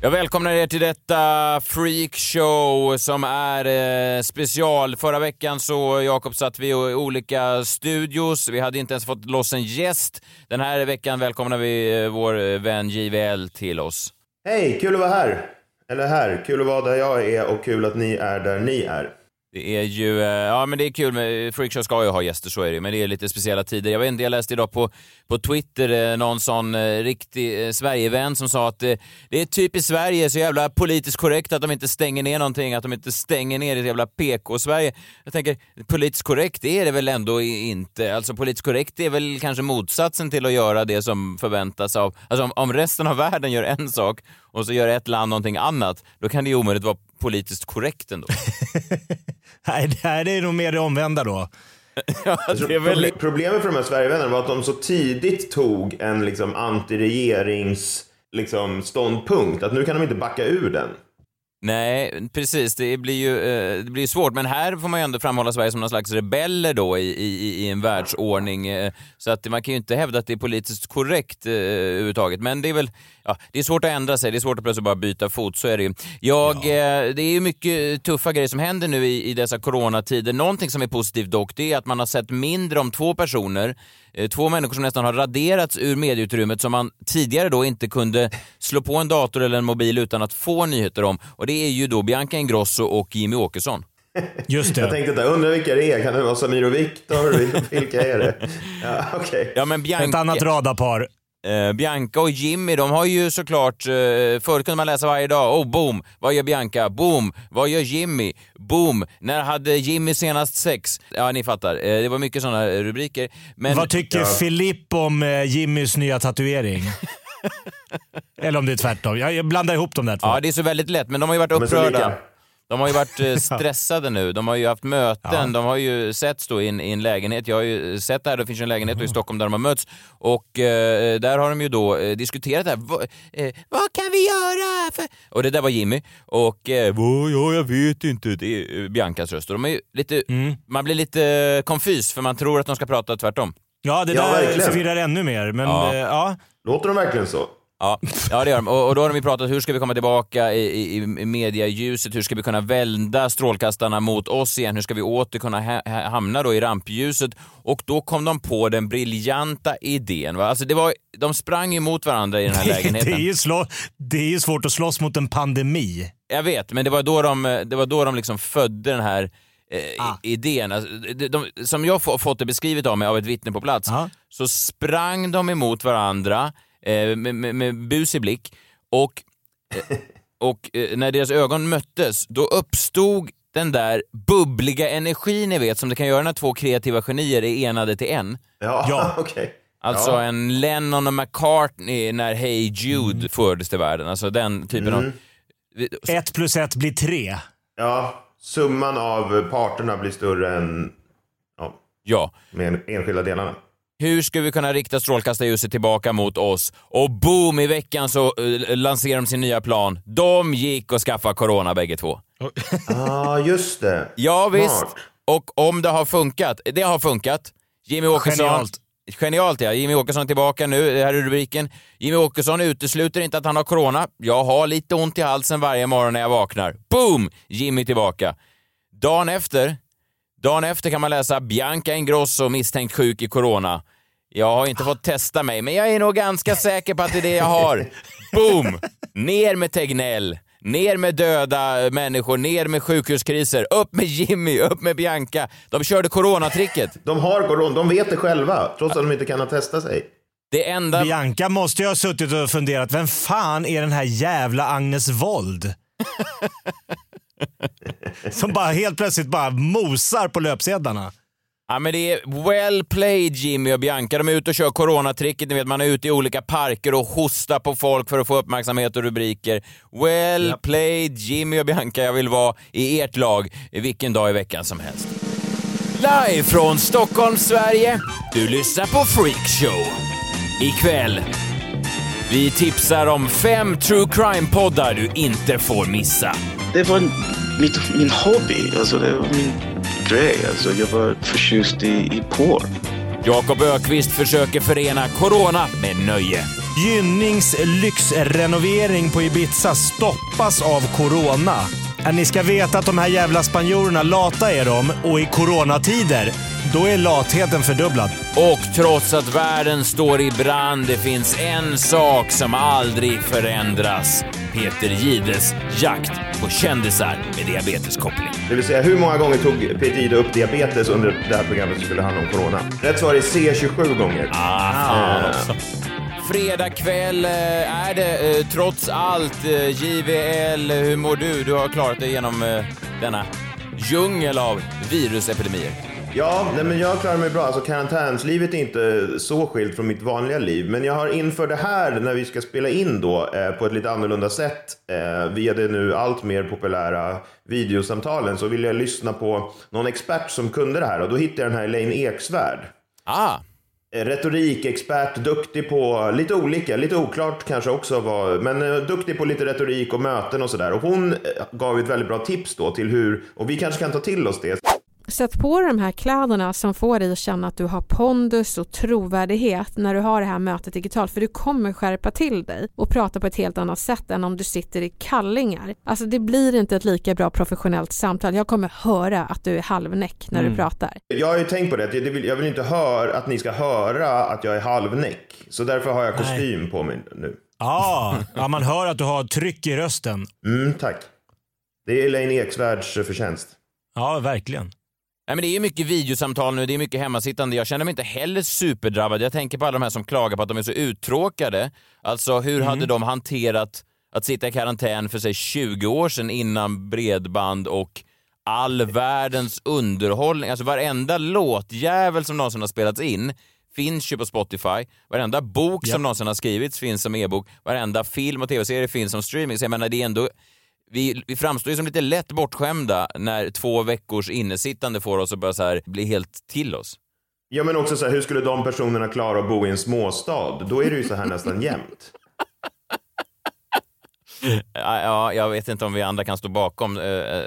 Jag välkomnar er till detta freakshow som är eh, special. Förra veckan så, Jakob, satt vi i olika studios. Vi hade inte ens fått loss en gäst. Den här veckan välkomnar vi eh, vår eh, vän JVL till oss. Hej, kul att vara här. Eller här, kul att vara där jag är och kul att ni är där ni är. Det är ju, eh, ja men det är kul med, Freakshow ska ju ha gäster, så är det ju, men det är lite speciella tider. Jag vet inte, jag läste idag på, på Twitter eh, någon sån eh, riktig Sverigevän som sa att det är typiskt Sverige så jävla politiskt korrekt att de inte stänger ner någonting, att de inte stänger ner det jävla PK-Sverige. Jag tänker, politiskt korrekt är det väl ändå inte? Alltså politiskt korrekt är väl kanske motsatsen till att göra det som förväntas av, alltså om, om resten av världen gör en sak och så gör ett land någonting annat, då kan det ju omöjligt vara politiskt korrekt ändå. Nej, det här är nog mer det omvända då. ja, det är väl... Proble- Problemet för de här Sverigevännerna var att de så tidigt tog en liksom anti-regerings liksom, ståndpunkt. Att nu kan de inte backa ur den. Nej, precis. Det blir ju eh, det blir svårt. Men här får man ju ändå framhålla Sverige som någon slags rebeller då i, i, i en världsordning. Eh, så att man kan ju inte hävda att det är politiskt korrekt eh, överhuvudtaget. Men det är väl, ja, det är svårt att ändra sig. Det är svårt att plötsligt bara byta fot. Så är det ju. Jag, eh, det är ju mycket tuffa grejer som händer nu i, i dessa coronatider. Någonting som är positivt dock, det är att man har sett mindre om två personer eh, Två människor som nästan har raderats ur medieutrymmet som man tidigare då inte kunde slå på en dator eller en mobil utan att få nyheter om. Och det är ju då Bianca Ingrosso och Jimmy Åkesson. Just Jag det. tänkte att jag undrar vilka det är. Kan det vara Samir och Viktor? Vilka är det? Ja, okej. Ja, men Bianca, Ett annat radarpar. Eh, Bianca och Jimmy, de har ju såklart... Eh, förr kunde man läsa varje dag. Oh, boom! Vad gör Bianca? Boom! Vad gör Jimmy? Boom! När hade Jimmy senast sex? Ja, ni fattar. Eh, det var mycket sådana rubriker. Men, Vad tycker Filip om eh, Jimmys nya tatuering? Eller om det är tvärtom. Jag, blandar ihop de där två. Ja, det är så väldigt lätt, men de har ju varit upprörda. De har ju varit eh, stressade nu. De har ju haft möten, de har ju setts då i en, i en lägenhet. Jag har ju sett det här, det finns en lägenhet då i Stockholm där de har mötts. Och eh, där har de ju då eh, diskuterat det här. Va, eh, vad kan vi göra? För? Och det där var Jimmy. Och eh, "Vad? ja, jag vet inte. Det är eh, Biancas röst. De är ju lite, Man blir lite konfys för man tror att de ska prata tvärtom. Ja, det Ja, där verkligen. förvirrar ännu mer. Men Ja. ja. Eh, ja. Låter de verkligen så? Ja, ja det gör de. Och, och då har de ju pratat hur ska vi komma tillbaka i, i, i medialjuset, hur ska vi kunna vända strålkastarna mot oss igen, hur ska vi åter kunna ha, ha, hamna då i rampljuset? Och då kom de på den briljanta idén. Va? Alltså det var, de sprang emot varandra i den här det, lägenheten. är ju slå, det är ju svårt att slåss mot en pandemi. Jag vet, men det var då de, det var då de liksom födde den här eh, Ah. idén. Alltså, de, de, som jag få- fått det beskrivet av mig av ett vittne på plats, Ja. så sprang de emot varandra eh, med, med, med busig blick och, eh, och eh, när deras ögon möttes, då uppstod den där bubbliga energin ni vet som det kan göra när två kreativa genier är enade till en. Ja, Ja. okej. Alltså Ja. en Lennon och McCartney när Hey Jude fördes till världen. Alltså den typen av... Ett plus ett blir tre. Ja, summan av parterna blir större än ja, Ja. med en- enskilda delarna. Hur ska vi kunna rikta strålkastarljuset tillbaka mot oss? Och boom, i veckan så uh, lanserar de sin nya plan. De gick och skaffade corona bägge två. Ja, just det. Ja visst. Smart. Och om det har funkat, det har funkat. Jimmy Åkesson... Genialt. Genialt ja. Jimmy Åkesson är tillbaka nu, det här är rubriken. Jimmy Åkesson utesluter inte att han har corona. Jag har lite ont i halsen varje morgon när jag vaknar. Boom! Jimmy tillbaka. Dagen efter, dagen efter kan man läsa Bianca Ingrosso misstänkt sjuk i corona. Jag har inte fått testa mig, men jag är nog ganska säker på att det är det jag har. Boom! Ner med Tegnell. Ner med döda människor, ner med sjukhuskriser, upp med Jimmy, upp med Bianca. De körde coronatricket. De har corona, de vet det själva, trots att de inte kan testa sig. Det enda... Bianca måste ju ha suttit och funderat, vem fan är den här jävla Agnes Wold? Som bara helt plötsligt bara mosar på löpsedlarna. Ja, men det är well played Jimmy och Bianca. De är ute och kör coronatricket. Ni vet, man är ute i olika parker och hostar på folk för att få uppmärksamhet och rubriker. Well played Jimmy och Bianca. Jag vill vara i ert lag vilken dag i veckan som helst. Live från Stockholm, Sverige. Du lyssnar på Freakshow. Ikväll. Vi tipsar om fem true crime-poddar du inte får missa. Det var mitt, min hobby. Alltså det var min grej. Alltså jag var förtjust i, i porr. Jakob Ökvist försöker förena corona med nöje. Gynnings lyxrenovering på Ibiza stoppas av corona. Ni ska veta att de här jävla spanjorerna, lata är de och i coronatider, då är latheten fördubblad. Och trots att världen står i brand, det finns en sak som aldrig förändras. Peter Gides jakt på kändisar med diabeteskoppling. Det vill säga, hur många gånger tog Peter Jihde upp diabetes under det här programmet som skulle handla om corona? Rätt svar är C 27 gånger. Ah, också. Fredag kväll eh, är det eh, trots allt eh, JVL. Hur mår du? Du har klarat dig genom eh, denna djungel av virusepidemier. Ja, nej, men jag klarar mig bra. Alltså karantänslivet är inte så skilt från mitt vanliga liv. Men jag har inför det här, när vi ska spela in då, eh, på ett lite annorlunda sätt, eh, via det nu allt mer populära videosamtalen, så vill jag lyssna på någon expert som kunde det här. Och då hittade jag den här Elaine Eksvärd. Ah, Eh, Retorikexpert, duktig på lite olika, lite oklart kanske också, vad, men eh, duktig på lite retorik och möten och sådär. Och hon eh, gav ett väldigt bra tips då till hur, och vi kanske kan ta till oss det. Sätt på de här kläderna som får dig att känna att du har pondus och trovärdighet när du har det här mötet digitalt för du kommer skärpa till dig och prata på ett helt annat sätt än om du sitter i kallingar. Alltså det blir inte ett lika bra professionellt samtal. Jag kommer höra att du är halvnäck när du pratar. Jag har ju tänkt på det, jag vill, jag vill inte höra att ni ska höra att jag är halvnäck. Så därför har jag kostym på mig nu. Ja, ja, man hör att du har tryck i rösten. Mm, tack. Det är Elaine Eksvärds eh, förtjänst. Ja, verkligen. Nej, men det är mycket videosamtal nu, det är mycket hemmasittande. Jag känner mig inte heller superdrabbad. Jag tänker på alla de här som klagar på att de är så uttråkade. Alltså, hur hade de hanterat att sitta i karantän för sig 20 år sedan innan bredband och all världens underhållning? Alltså varenda låtjävel som någonsin har spelats in finns ju på Spotify. Varenda bok som någonsin har skrivits finns som e-bok. Varenda film och tv-serie finns som streaming. Så jag menar, det är ändå vi, vi framstår ju som lite lätt bortskämda när två veckors innesittande får oss att bara så här bli helt till oss. Ja, men också så här, hur skulle de personerna klara att bo i en småstad? Då är det ju så här nästan jämt. Ja, ja, jag vet inte om vi andra kan stå bakom eh,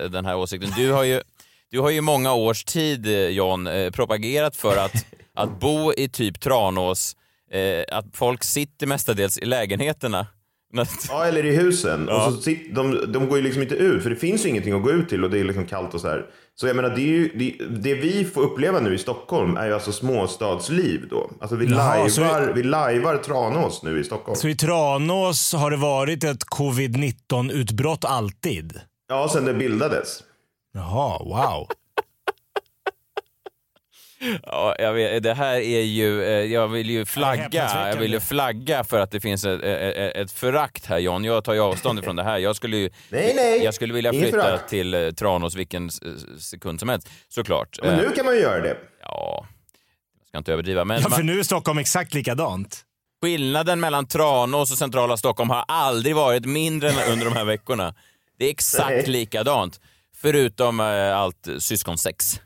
den här åsikten. Du har ju, du har ju många års tid, eh, John, eh, propagerat för att, att bo i typ Tranås, eh, att folk sitter mestadels i lägenheterna. Ja, eller i husen. Och så sit, de, de går ju liksom inte ut, för det finns ju ingenting att gå ut till och det är liksom kallt och så här. Så jag menar, det, är ju, det, det vi får uppleva nu i Stockholm är ju alltså småstadsliv då. Alltså vi lajvar, vi lajvar Tranås nu i Stockholm. Så i Tranås har det varit ett covid-19-utbrott alltid? Ja, sen det bildades. Jaha, wow. Ja, jag vet, det här är ju, eh, jag vill ju flagga, jag vill ju flagga för att det finns ett, ett, ett förakt här John. Jag tar ju avstånd ifrån det här. Jag skulle ju, Nej, nej. jag skulle vilja flytta till eh, Tranås vilken sekund som helst, såklart. Men Eh, nu kan man ju göra det. Ja, jag ska inte överdriva. Men Ja, för nu är Stockholm exakt likadant. skillnaden mellan Tranås och centrala Stockholm har aldrig varit mindre än under de här veckorna. Det är exakt Nej. likadant, förutom eh, allt syskonsex.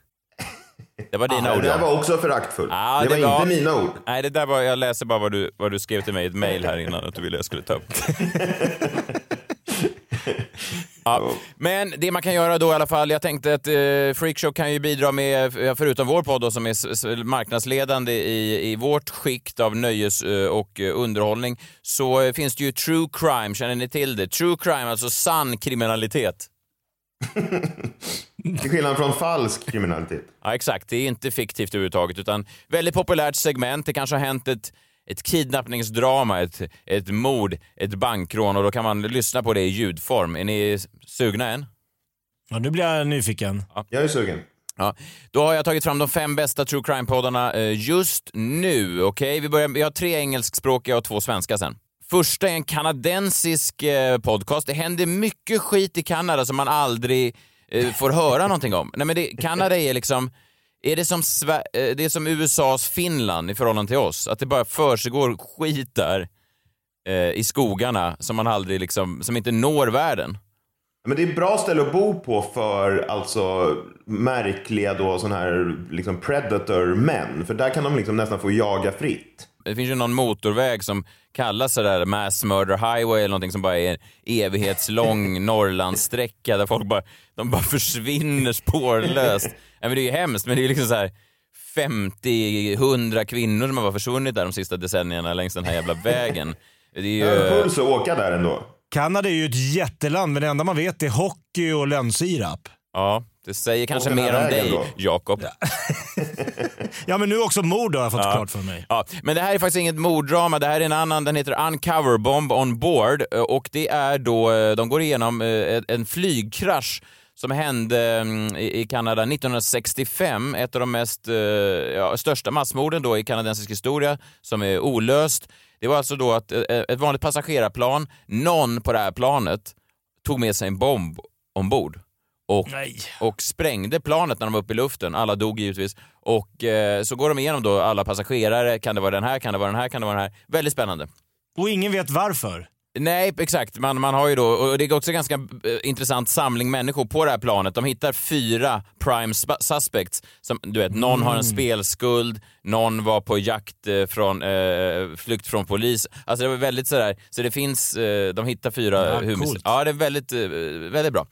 Det var dina Det ord. där Jan. var också föraktfullt. Ja, det det var- inte mina ord. Nej, det där var, jag läser bara vad du, vad du skrev till mig i ett mejl här innan att du ville jag skulle ta upp. Ja, men det man kan göra då i alla fall, jag tänkte att eh, Freakshow kan ju bidra med, eh, förutom vår podd då, som är marknadsledande i, i vårt skikt av nöjes eh, och eh, underhållning, så finns det ju true crime, känner ni till det? True crime, alltså sann kriminalitet. Till skillnad från falsk kriminalitet. Ja, exakt. Det är inte fiktivt överhuvudtaget, utan väldigt populärt segment. Det kanske har hänt ett, ett kidnappningsdrama, ett, ett mord, ett bankrån och då kan man lyssna på det i ljudform. Är ni sugna än? Ja, nu blir jag nyfiken. Jag är sugen. Ja, då har jag tagit fram de fem bästa true crime-poddarna eh, just nu. Okej, vi, börjar- vi har tre engelskspråkiga och två svenska sen. Första är en kanadensisk eh, podcast. Det händer mycket skit i Kanada som man aldrig eh, får höra någonting om. Nej, men det, Kanada är liksom... Är det som, eh, det är som USAs Finland i förhållande till oss? Att det bara försiggår skit där eh, i skogarna som man aldrig liksom, som inte når världen. Men det är ett bra ställe att bo på för alltså märkliga då sån här liksom predator-män. För där kan de liksom nästan få jaga fritt. Det finns ju någon motorväg som kallas sådär Mass Murder Highway eller någonting som bara är en evighetslång Norrlandssträcka där folk bara, de bara försvinner spårlöst. Ja, men det är ju hemskt, men det är ju liksom så här 50-100 kvinnor som har bara försvunnit där de sista decennierna längs den här jävla vägen. Det är ju... Har puls att åka där ändå. Kanada är ju ett jätteland, men det enda man vet är hockey och lönnsirap. Ja, det säger kanske mer om dig? Jakob. Ja, men nu också mord har jag fått Ja. klart för mig. Ja, men det här är faktiskt inget morddrama, det här är en annan, den heter Uncover Bomb on Board eh, och det är då, eh, de går igenom eh, en flygkrasch som hände mm, i Kanada 1965, ett av de mest, ja, största massmorden då i kanadensisk historia som är olöst. Det var alltså då att ett vanligt passagerarplan, någon på det här planet tog med sig en bomb ombord och, Nej. och sprängde planet när de var uppe i luften. Alla dog givetvis. Och eh, så går de igenom då alla passagerare. Kan det vara den här? Kan det vara den här? Kan det vara den här? Väldigt spännande. Och ingen vet varför. Nej, exakt. Man, man har ju då, och det är också en ganska eh, intressant samling människor på det här planet. De hittar fyra prime sp- suspects. Som, du vet, någon har en spelskuld, någon var på jakt eh, från, eh, flykt från polis. Alltså det var väldigt sådär, så det finns, eh, de hittar fyra Ja, coolt. Ja, det är väldigt, eh, väldigt bra.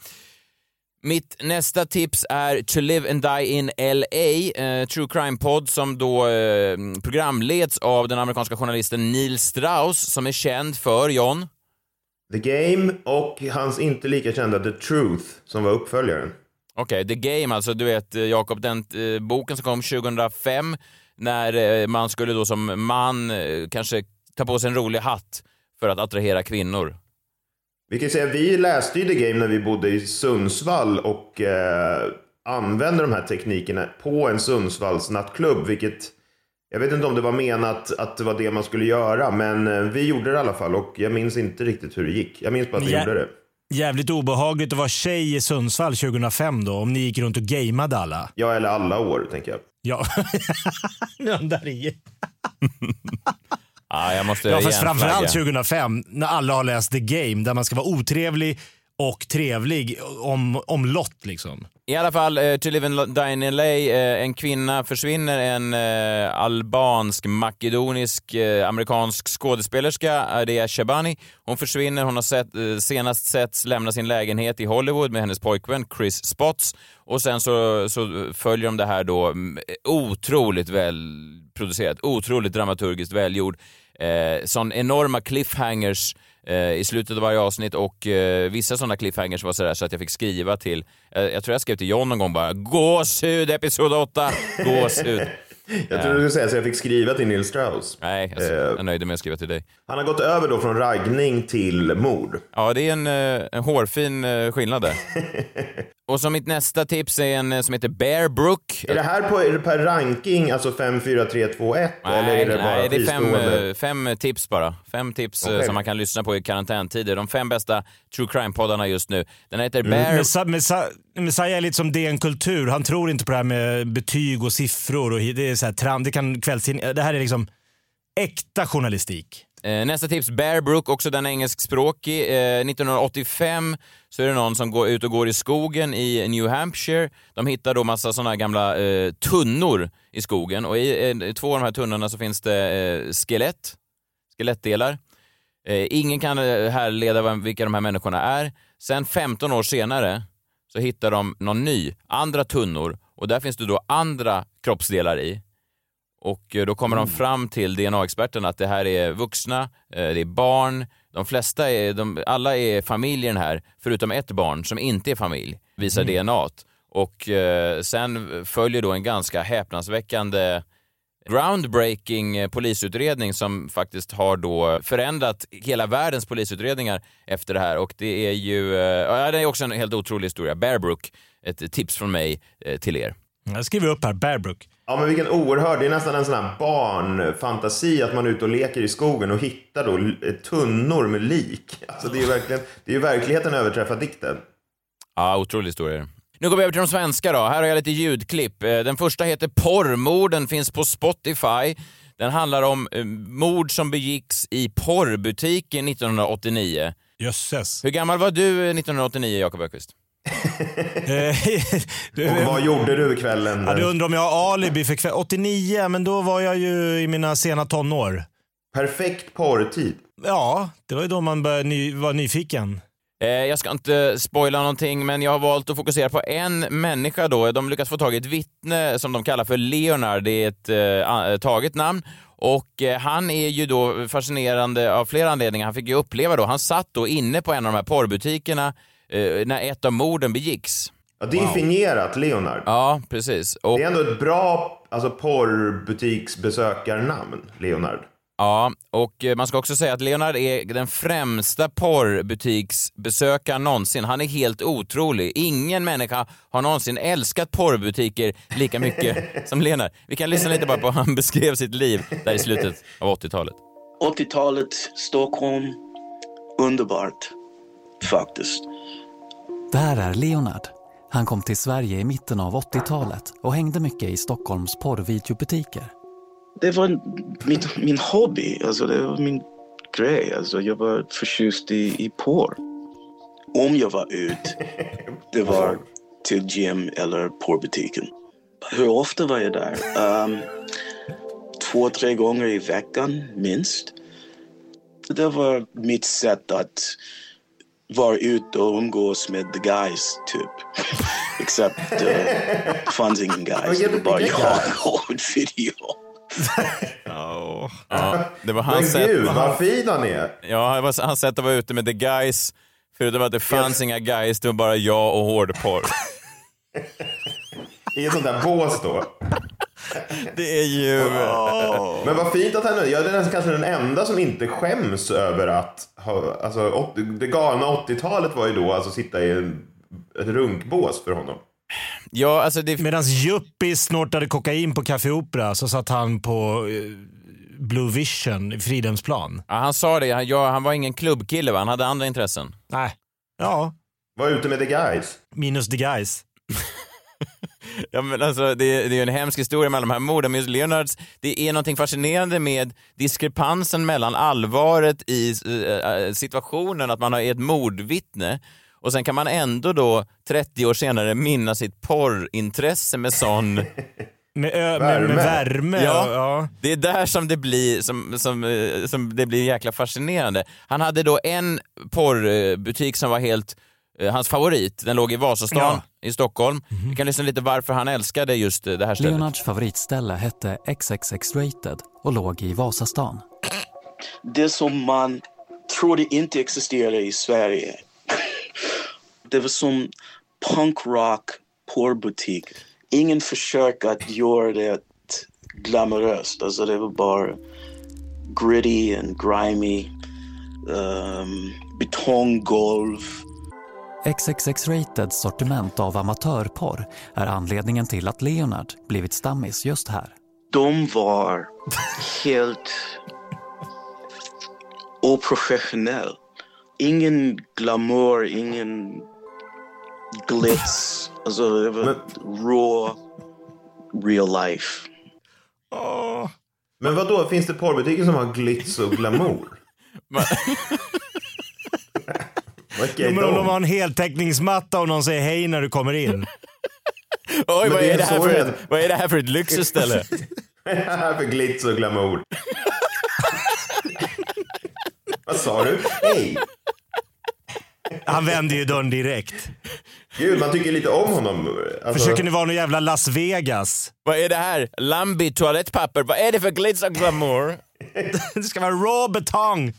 Mitt nästa tips är To Live and Die in LA, eh, True Crime-podd som då eh, programleds av den amerikanska journalisten Neil Strauss som är känd för, John? The Game och hans inte lika kända The Truth som var uppföljaren. Okej, The Game, alltså du vet eh, Jakob, den eh, boken som kom 2005 när eh, man skulle då som man eh, kanske ta på sig en rolig hatt för att attrahera kvinnor. Vi kan säga vi läste ju The Game när vi bodde i Sundsvall och eh, använde de här teknikerna på en Sundsvalls nattklubb, vilket jag vet inte om det var menat att det var det man skulle göra, men eh, vi gjorde det i alla fall och jag minns inte riktigt hur det gick. Jag minns bara att vi Ja. gjorde det. Jävligt obehagligt att vara tjej i Sundsvall 2005 då, om ni gick runt och gameade alla. Ja, eller alla år, tänker jag. Ja, nu undrar. Ja, jag måste Ja, fast framförallt flagga. 2005 när alla har läst The Game där man ska vara otrevlig och trevlig om, om lott liksom. I alla fall, eh, To Live and Die in LA, eh, en kvinna försvinner, en eh, albansk, makedonisk, eh, amerikansk skådespelerska, Adia Shabani. Hon försvinner, hon har sett, eh, senast setts lämna sin lägenhet i Hollywood med hennes pojkvän Chris Spots. Och sen så, så följer de det här då, mm, otroligt välproducerat, otroligt dramaturgiskt välgjord. Eh, sån enorma cliffhangers eh, i slutet av varje avsnitt och eh, vissa sådana cliffhangers var sådär så att jag fick skriva till, eh, jag tror jag skrev till John någon gång bara “Gåshud episod 8, gåshud”. Jag tror du skulle säga så jag fick skriva till Neil Strauss. Nej, Eh. jag nöjde mig att skriva till dig. Han har gått över då från raggning till mord. Ja, det är en, eh, en hårfin eh, skillnad där. och så mitt nästa tips är en eh, som heter Bear Brook. Är det här på, är det per ranking, alltså 5, 4, 3, 2, 1? Nej, eller är det bara nej, det är fem, eh, fem tips bara. Fem tips eh, Okej. som man kan lyssna på i karantäntider. De fem bästa true crime-poddarna just nu. Den heter Bear... Messa- Messa- Messiah är lite som DN Kultur. Han tror inte på det här med betyg och siffror. Och det, är så här, tram, det kan kvällstidning... Det här är liksom äkta journalistik. Eh, nästa tips, Bear Brook, också den engelskspråkig. Eh, 1985 så är det någon som går ut och går i skogen i New Hampshire. De hittar då massa sådana gamla eh, tunnor i skogen och i eh, två av de här tunnorna så finns det eh, skelett, skelettdelar. Eh, ingen kan eh, härleda vem- vilka de här människorna är. Sen 15 år senare så hittar de någon ny, andra tunnor och där finns det då andra kroppsdelar i. Och eh, då kommer de fram till DNA-experterna att det här är vuxna, eh, det är barn, de flesta är, de, alla är familj i den här, förutom ett barn som inte är familj, visar DNA. -t. Och eh, sen följer då en ganska häpnadsväckande groundbreaking eh, polisutredning som faktiskt har då förändrat hela världens polisutredningar efter det här och det är ju, eh, ja det är också en helt otrolig historia. Bear Brook, ett tips från mig eh, till er. Jag skriver upp här, Bear Brook. Ja men vilken oerhörd, det är nästan en sån här barnfantasi att man är ute och leker i skogen och hittar då tunnor med lik. Alltså det är ju verkligen, det är ju verkligen överträffar dikten. Ja, otrolig historia. Nu går vi över till de svenska då. Här har jag lite ljudklipp. Eh, Den första heter Porrmorden, finns på Spotify. Den handlar om eh, mord som begicks i porrbutiken 1989. Jösses. Hur gammal var du 1989, Jakob Öqvist? Eh, Och vad gjorde du kvällen? Ja, du undrar om jag har alibi för kväll. 89, men då var jag ju i mina sena tonår. Perfekt porrtid. Ja, det var ju då man började ny, vara nyfiken. Eh, jag ska inte spoila någonting, men jag har valt att fokusera på en människa då. De lyckas få tag i ett vittne som de kallar för Leonard. Det är ett eh, taget namn. Och eh, han är ju då fascinerande av flera anledningar. Han fick ju uppleva då, han satt då inne på en av de här porrbutikerna eh, när ett av morden begicks. Ja, definierat Leonard. Ja, precis. Och, Det är ändå ett bra alltså, porrbutiksbesökarnamn, Leonard. Ja, och eh, man ska också säga att Leonard är den främsta porrbutiksbesökaren någonsin. Han är helt otrolig. Ingen människa har någonsin älskat porrbutiker lika mycket som Leonard. Vi kan lyssna lite bara på hur han beskrev sitt liv där i slutet av 80-talet. 80-talet, Stockholm, underbart faktiskt. Det här är Leonard. Han kom till Sverige i mitten av 80-talet och hängde mycket i Stockholms porrvideobutiker. Det var mitt, min hobby, alltså det var min grej. Alltså jag var förtjust i, i porr. Om jag var ut, det var till gym eller porrbutiken. Hur ofta var jag där? Um, två, tre gånger i veckan minst. Det var mitt sätt att vara ute och umgås med the guys, typ. Except uh, det fanns ingen guys, det var bara jag och en video. Ja, det var Men hans sätt. gud, vad fin han är. Ja, det var hans sätt att vara ute med the guys. Förutom att det fanns inga guys, det var bara jag och hårdporr. I ett sånt där bås då. Det är ju... Men vad fint att han är. Jag är nästan kanske den enda som inte skäms över att ha, alltså, det galna 80-talet var ju då alltså sitta i en, ett runkbås för honom. Ja, alltså det... Medan Yuppie snortade kokain på Café Opera så satt han på eh, Blue Vision i Fridhemsplan. Ja, han sa det, han, ja, han var ingen klubbkille va? Han hade andra intressen. Nej. Ja, Var ute med the guys. minus the guys. Ja, men alltså, det, det är ju en hemsk historia med alla de här morden, men just Leonards, det är någonting fascinerande med diskrepansen mellan allvaret i eh, situationen, att man är ett mordvittne, och sen kan man ändå då 30 år senare minnas sitt porrintresse med sån Med, ö, med, med värme. Ja, ja. det är där som det blir, som, som, eh, som det blir jäkla fascinerande. Han hade då en porrbutik som var helt eh, hans favorit. Den låg i Vasastan i Stockholm. Vi kan lyssna lite varför han älskade just eh, det här stället. Leonards favoritställe hette XXX-rated och låg i Vasastan. Det som man trodde inte existerade i Sverige. Det var som punkrock porrbutik. Ingen försök att göra det glamoröst. Alltså det var bara gritty and grimy. Um, betonggolv. XXX-rated sortiment av amatörporr är anledningen till att Leonard blivit stammis just här. De var helt oprofessionell. Ingen glamour, ingen glitz. Alltså det var raw, real life. Men vad då finns det porrbutiker som har glitz och glamour? Är Men om de har en heltäckningsmatta och någon säger hej när du kommer in. Oj, Men vad det är, är det här för det- ett, vad är det här för ett lyxställe? Vad är det här för glitz och glamour? vad sa du? Hej! Han vänder ju dörren direkt. Gud, man tycker lite om honom. Alltså, Försöker ni vara någon jävla Las Vegas? vad är det här? Lambi toalettpapper? Vad är det för glitz och glamour? Det ska vara raw betong.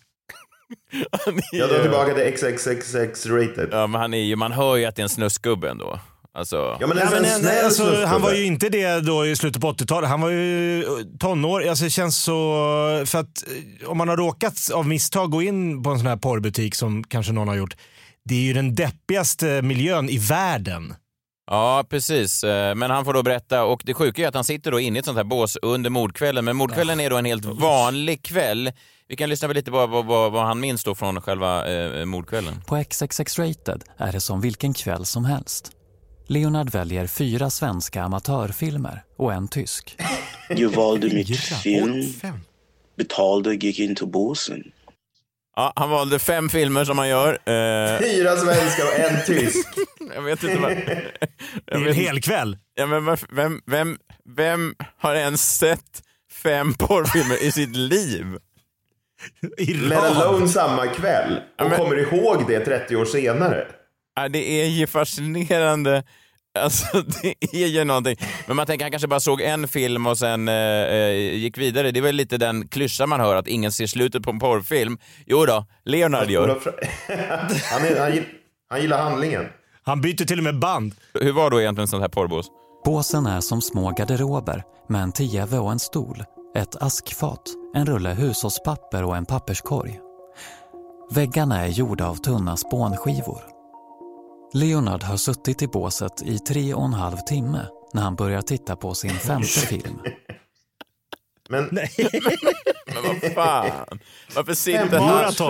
Jag drar tillbaka till XXXX rated. Ja, men han är ju, man hör ju att det är en snuskgubbe ändå. Alltså, Ja, men Ja, en, men, en snäll alltså, han var ju inte det då i slutet på 80-talet. Han var ju tonår. Alltså, det känns så... För att eh, om man har råkat av misstag gå in på en sån här porrbutik som kanske någon har gjort. Det är ju den deppigaste miljön i världen. Ja, precis. Eh, Men han får då berätta, och det sjuka är att han sitter då inne i ett sånt här bås under mordkvällen, men mordkvällen är då en helt vanlig kväll. Vi kan lyssna på lite på vad, vad, vad han minns då från själva eh, mordkvällen. På XXX-rated är det som vilken kväll som helst. Leonard väljer fyra svenska amatörfilmer och en tysk. Jag valde mitt film, betalade, gick in till båsen. Ja, han valde fem filmer som han gör. Eh, Fyra svenska och en tysk. jag vet inte vad... Det är en hel kväll. Ja, men vem, vem, vem har ens sett fem porrfilmer i sitt liv? I Let alone samma kväll. Och men- kommer ihåg det 30 år senare. Ja, det är ju fascinerande. Alltså det är ju någonting. Men man tänker han kanske bara såg en film och sen eh, eh, gick vidare. Det är väl lite den klyscha man hör att ingen ser slutet på en porrfilm. Jo då, Leonard gör. Han, är, han, gill- han gillar handlingen. Han byter till och med band. Hur var då egentligen sånt här porrbås? Båsen är som små garderober med en tv och en stol, ett askfat, en rulle hushållspapper och en papperskorg. Väggarna är gjorda av tunna spånskivor. Leonard har suttit i båset i tre och en halv timme när han börjar titta på sin femte film. Men Men vad fan? Varför sitter, han, alltså.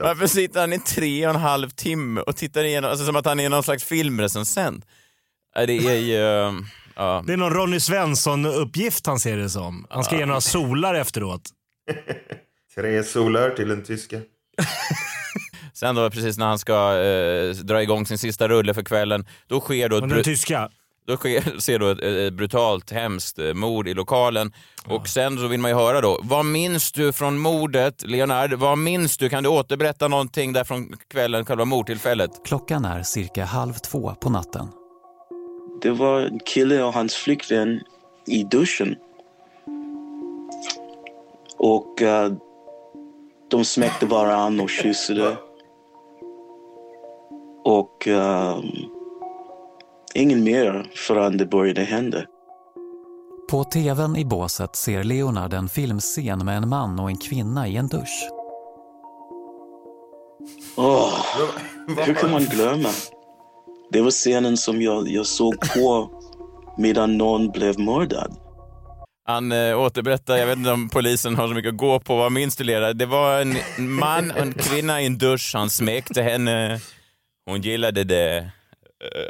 varför sitter han i tre och en halv timme och tittar igenom, alltså som att han är någon slags filmrecensent? Ja, Det är ju... Ja. Det är någon Ronny Svensson-uppgift han ser det som. Han ska ge några solar efteråt. Tre solar till den tyska. Sen då precis när han ska eh, dra igång sin sista rulle för kvällen, då sker då ett, Och den tyska. då sker, ser då ett, ett brutalt, hemskt eh, mord i lokalen. Och sen så vill man ju höra då, vad minns du från mordet, Leonard? Vad minns du? Kan du återberätta någonting där från kvällen, själva mordtillfället? Klockan är cirka halv två på natten. Det var en kille och hans flickvän i duschen. Och eh, de smäckte varann och kysste. Och uh, ingen mer förrän det började hända. På tvn i båset ser Leonard en filmscen med en man och en kvinna i en dusch. Åh, hur kan man glömma? Det var scenen som jag, jag såg på medan någon blev mördad. Han eh, återberättar, jag vet inte om polisen har så mycket att gå på, vad minns du Lera? Det var en man och en kvinna i en dusch, han smekte henne, hon gillade det.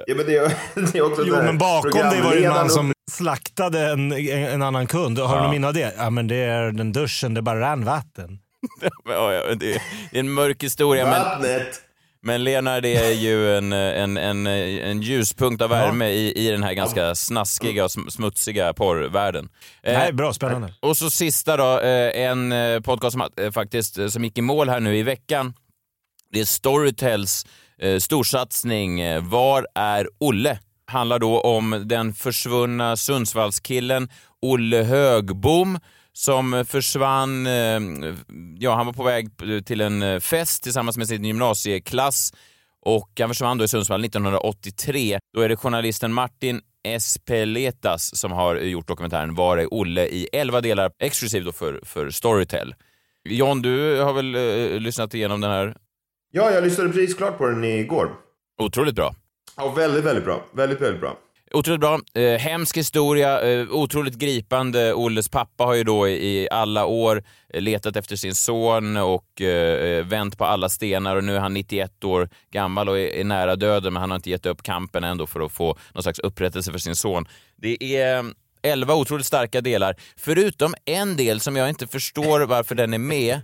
Ja, men det, är, det är också Jo, men bakom det var det en man som slaktade en, en annan kund. Har du något minne av det? Ja, men det är den duschen, det bara rann vatten. Ja, ja, det är det en mörk historia, men, Vattnet. men Leonard är ju en, en, en, en ljuspunkt av värme i, i den här ganska snaskiga och sm- smutsiga porrvärlden. Eh, Nej, bra, spännande. Och så sista då, eh, en eh, podcast som, eh, faktiskt, eh, som gick i mål här nu i veckan. Det är Storytels eh, storsatsning eh, Var är Olle? Handlar då om den försvunna Sundsvallskillen Olle Högbom som försvann, eh, ja han var på väg till en eh, fest tillsammans med sin gymnasieklass och han försvann då i Sundsvall 1983. Då är det journalisten Martin Espeletas som har gjort dokumentären Var är Olle i 11 delar exklusivt då för, för Storytel. John, du har väl eh, lyssnat igenom den här? Ja, jag lyssnade precis klart på den igår. Otroligt bra. Ja, väldigt, väldigt bra. Väldigt, väldigt bra. Otroligt bra. Eh, hemsk historia, eh, otroligt gripande. Olles pappa har ju då i, alla år eh, letat efter sin son och eh, vänt på alla stenar och nu är han 91 år gammal och är, är nära döden men han har inte gett upp kampen ändå för att få någon slags upprättelse för sin son. Det är eh, 11 otroligt starka delar, förutom en del som jag inte förstår varför den är med.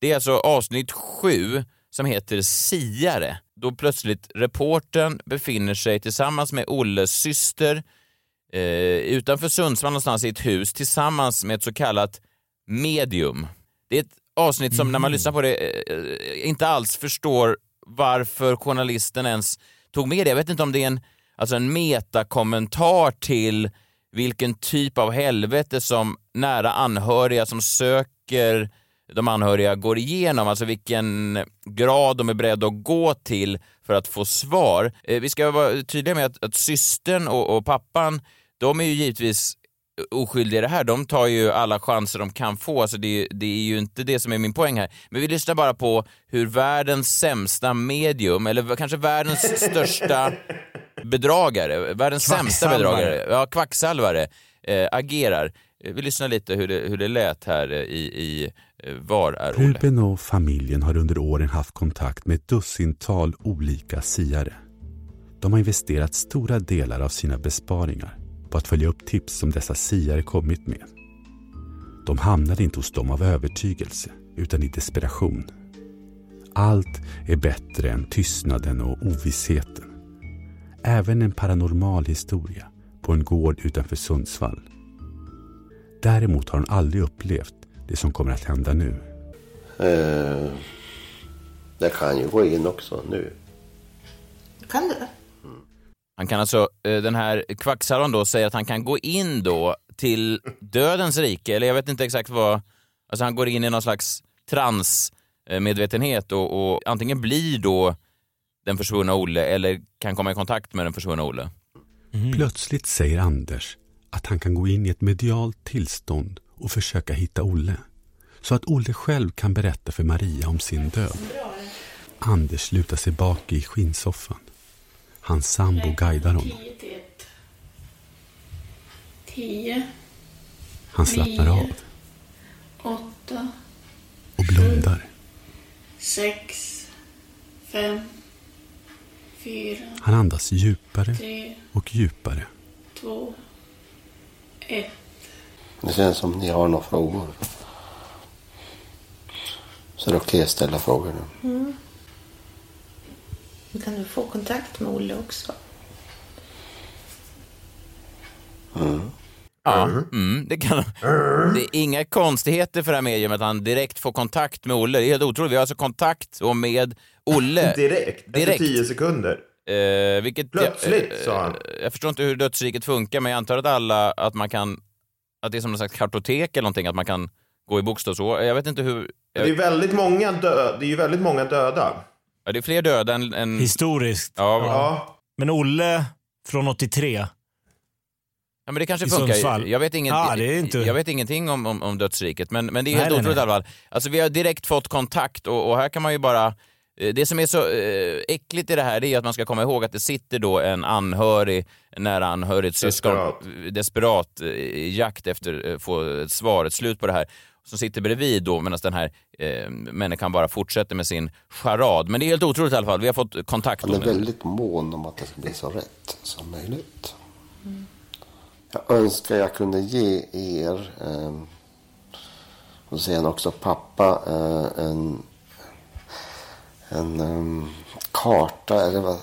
Det är alltså avsnitt 7 som heter Siare. Då plötsligt reportern befinner sig tillsammans med Olles syster eh, utanför Sundsvall någonstans i ett hus tillsammans med ett så kallat medium. Det är ett avsnitt som när man lyssnar på det eh, inte alls förstår varför journalisten ens tog med det. Jag vet inte om det är en, alltså en metakommentar till vilken typ av helvete som nära anhöriga som söker de anhöriga går igenom, alltså vilken grad de är beredda att gå till för att få svar. Eh, vi ska vara tydliga med att, att systern och, och pappan, de är ju givetvis oskyldiga i det här. De tar ju alla chanser de kan få. Alltså det, det är ju inte det som är min poäng här. Men vi lyssnar bara på hur världens sämsta medium, eller kanske världens största bedragare, världens sämsta bedragare, ja, kvacksalvare, eh, agerar. Eh, vi lyssnar lite hur det, hur det lät här eh, i, i eh, Var är Olle? Ruben och familjen har under åren haft kontakt med ett dussintal olika siare. De har investerat stora delar av sina besparingar på att följa upp tips som dessa siare kommit med. De hamnade inte hos dem av övertygelse utan i desperation. Allt är bättre än tystnaden och ovissheten. Även en paranormal historia på en gård utanför Sundsvall. Däremot har hon aldrig upplevt det som kommer att hända nu. Eh, jag kan ju gå in också nu. Kan du? Han kan alltså, eh, den här kvacksalvan då säger att han kan gå in då till dödens rike, eller jag vet inte exakt vad, alltså han går in i någon slags transmedvetenhet och, och antingen blir då den försvunna Olle eller kan komma i kontakt med den försvunna Olle. Plötsligt säger Anders att han kan gå in i ett medialt tillstånd och försöka hitta Olle. Så att Olle själv kan berätta för Maria om sin död. Anders lutar sig bak i skinnsoffan. Hans sambo guidar honom. 10, Han slappnar av 8, och blundar. 6, 5, 4, Han andas djupare Tre. och djupare. 2, 1. Det känns som ni har några frågor. Så är det okej att ställa frågor nu. Mm. Kan du få kontakt med Olle också? Mm. Ja, mm, det kan Det är inga konstigheter för det här mediumet att han direkt får kontakt med Olle. Det är helt otroligt. Vi har alltså kontakt och med Olle. Direkt, efter tio sekunder. Eh, vilket Plötsligt, jag, sa han. Jag förstår inte hur dödsriket funkar, men jag antar att alla, att man kan, att det är som någon slags kartotek eller någonting, att man kan gå i bokstavsordning. Jag vet inte hur... Det är väldigt många, dö- det är ju väldigt många döda. Ja, det är fler döda än... än... Historiskt. Ja, Ja. Men Olle från 83. Ja, men det kanske I funkar. Sundsvall. Jag vet, ingen, är inte- jag vet ingenting om, om, om dödsriket, men, men det är helt nej, otroligt i nej. alla fall. Alltså, vi har direkt fått kontakt och, och här kan man ju bara... eh, Det som är så eh, äckligt i det här är att man ska komma ihåg att det sitter då en anhörig, nära anhörig, ett syskon, Desperat. eh, i jakt efter att få ett svar, ett slut på det här, som sitter bredvid då medan den här eh, människan bara fortsätter med sin charad. Men det är helt otroligt i alla fall. Vi har fått kontakt. Han är väldigt mån om att det ska bli så rätt som möjligt. Jag önskar jag kunde ge er, eh, och han också pappa, eh, en, en um, karta, eller vad,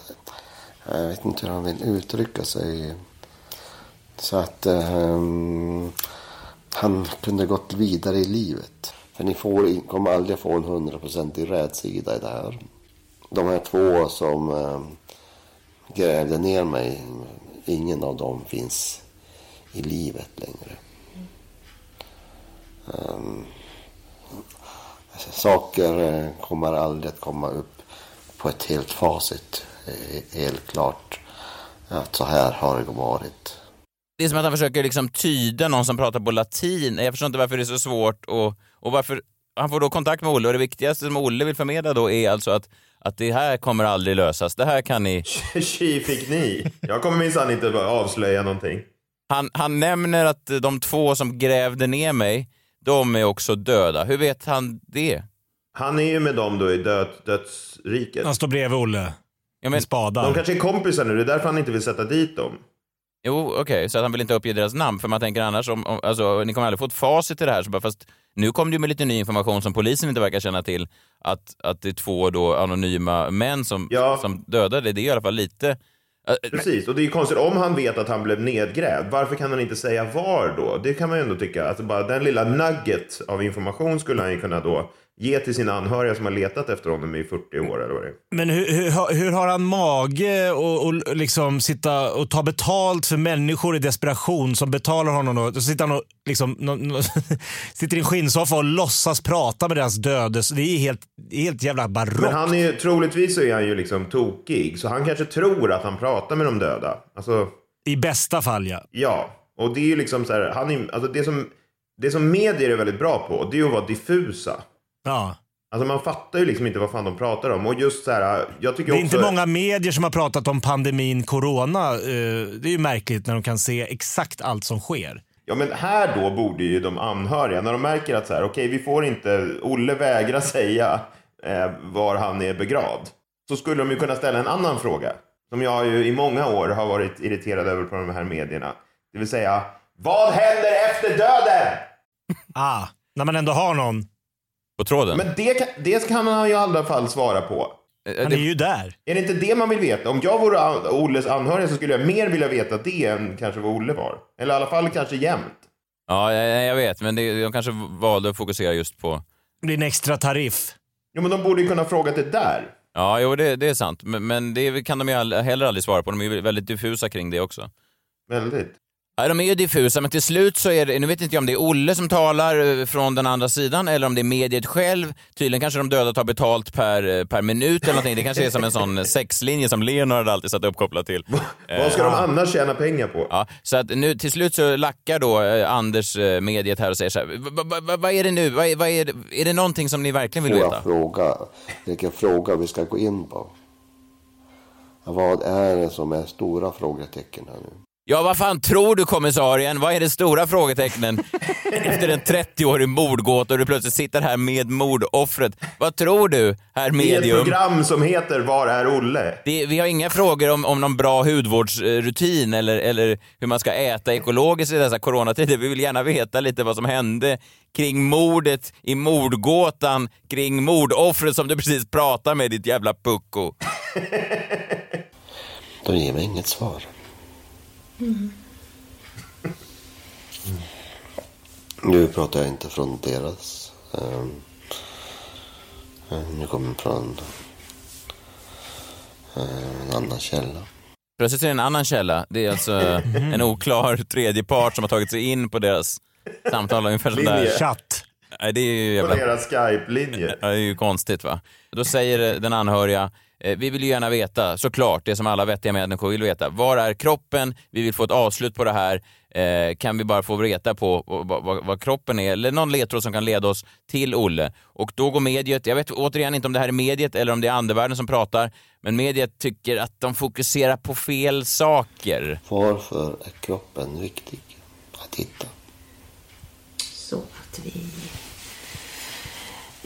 jag vet inte hur han vill uttrycka sig. Så att um, han kunde gått vidare i livet. För ni får, kommer aldrig få en hundraprocentig rätsida i det här. De här två som um, grävde ner mig, ingen av dem finns i livet längre. Um, saker eh, kommer aldrig att komma upp på ett helt facit. Eh, helt klart att så här har det varit. Det är som att han försöker liksom tyda någon som pratar på latin. Jag förstår inte varför det är så svårt och, och varför... Han får då kontakt med Olle och det viktigaste som Olle vill förmedla då är alltså att, att det här kommer aldrig lösas. Det här kan ni... Tji fick ni. Jag kommer minsann inte avslöja någonting. Han, han nämner att de två som grävde ner mig, de är också döda. Hur vet han det? Han är ju med dem då i död, dödsriket. Han står bredvid Olle. Ja, Med spadar. De kanske är kompisar nu, det är därför han inte vill sätta dit dem. Jo, okej, så att han vill inte uppge deras namn. För man tänker annars, om, om, alltså, ni kommer aldrig få ett facit till det här. Så bara, fast nu kom det ju med lite ny information som polisen inte verkar känna till. Att, att det är två då anonyma män som, som dödade. Det är i alla fall lite... Äh, äh, Precis, och det är ju konstigt om han vet att han blev nedgrävd. Varför kan han inte säga var då? Det kan man ju ändå tycka. Alltså bara den lilla nugget av information skulle han ju kunna då ge till sina anhöriga som har letat efter honom i 40 år eller vad det är. Men hur, hur, hur har han mage och, och liksom sitta och ta betalt för människor i desperation som betalar honom? Då? Då sitter han och liksom, nå- nå- sitter i en skinnsoffa och låtsas prata med deras dödes. Det är helt, helt jävla barockt. Men han är troligtvis så är han ju liksom tokig, så han kanske tror att han pratar med de döda. Alltså, I bästa fall ja. ja, och det är ju liksom så här, han är, alltså det som, det som medier är väldigt bra på, det är ju att vara diffusa. Ja. Alltså man fattar ju liksom inte vad fan de pratar om. Och just så här, jag tycker Det är också... inte många medier som har pratat om pandemin corona. eh, Det är ju märkligt när de kan se exakt allt som sker. Ja men här då borde ju de anhöriga, när de märker att så här, okej vi får inte, Olle vägrar säga eh, var han är begravd. Så skulle de ju kunna ställa en annan fråga. Som jag ju i många år har varit irriterad över på de här medierna. Det vill säga, vad händer efter döden? Ah, när man ändå har någon. På tråden? Men det kan, det kan han ju i alla fall svara på. Han är ju där. Är det inte det man vill veta? Om jag vore an- Olles anhörig så skulle jag mer vilja veta det än kanske vad Olle var. Eller i alla fall kanske jämt. Ja, jag, jag vet, men det, de kanske valde att fokusera just på... Det är en extra tariff. Jo, men de borde ju kunna fråga det där. Ja, jo, det, det är sant. Men, men det kan de ju all, heller aldrig svara på. De är ju väldigt diffusa kring det också. Väldigt. Ja, de är ju diffusa, men till slut så är det, nu vet inte jag om det är Olle som talar eh, från den andra sidan eller om det är mediet själv. Tydligen kanske de döda tar betalt per, eh, per minut eller någonting. Det kanske är som en sån sexlinje som Leonard alltid satt uppkopplat till. Vad ska de annars tjäna pengar på? Ja, så att nu till slut så lackar då eh, Anders eh, mediet här och säger så här, "Va- va- va- vad är det nu? Vad är, är, det? är det någonting som ni verkligen vill Får veta? jag fråga vilken fråga vi ska gå in på? Vad är det som är stora frågetecken här nu? Ja, vad fan tror du kommissarien? Vad är det stora frågetecknen efter en 30-årig mordgåta och du plötsligt sitter här med mordoffret? Vad tror du, herr I ett medium? program som heter Var är Olle? Det, vi har inga frågor om, om någon bra hudvårdsrutin eller, eller hur man ska äta ekologiskt i dessa coronatider. Vi vill gärna veta lite vad som hände kring mordet i mordgåtan, kring mordoffret som du precis pratar med, ditt jävla pucko. De ger mig inget svar. Nu pratar jag inte från deras. Um, nu kommer jag från eh, en annan källa. Plötsligt är det en annan källa. Det är alltså en oklar tredje part som har tagit sig in på deras samtal. Ungefär som där. Chatt. Nej, det är ju På jävla... deras Skype-linje. Ja, det är ju konstigt va. Då säger den anhöriga, vi vill ju gärna veta, såklart, det som alla vettiga människor vill veta. Var är kroppen? Vi vill få ett avslut på det här. Eh, kan vi bara få reta på vad kroppen är? Eller någon ledtråd som kan leda oss till Olle. Och då går mediet, jag vet återigen inte om det här är mediet eller om det är andevärlden som pratar, men mediet tycker att de fokuserar på fel saker. Varför är kroppen viktig att hitta? Så att vi...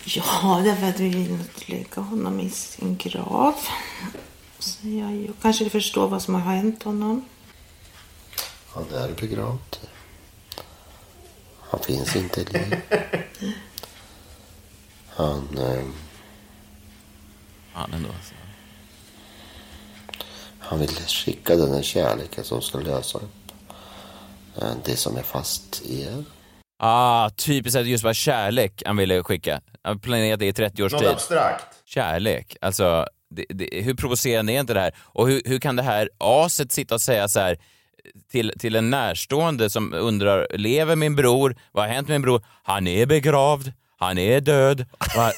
Ja, därför att vi vill lägga honom i sin grav. Så jag ju kanske förstår vad som har hänt honom. Han är begravd. Han finns inte i liv. Han... Eh, Han ändå. alltså. han vill skicka den här kärleken som ska lösa upp eh, det som är fast i er. Ah, typiskt att det just var kärlek han ville skicka. Har planerat det i 30 års Något tid. abstrakt. Kärlek. Alltså, det, det, hur provocerande är inte det här? Och hur, hur kan det här aset sitta och säga så här till, till en närstående som undrar, lever min bror? Vad har hänt med min bror? Han är begravd. Han är död.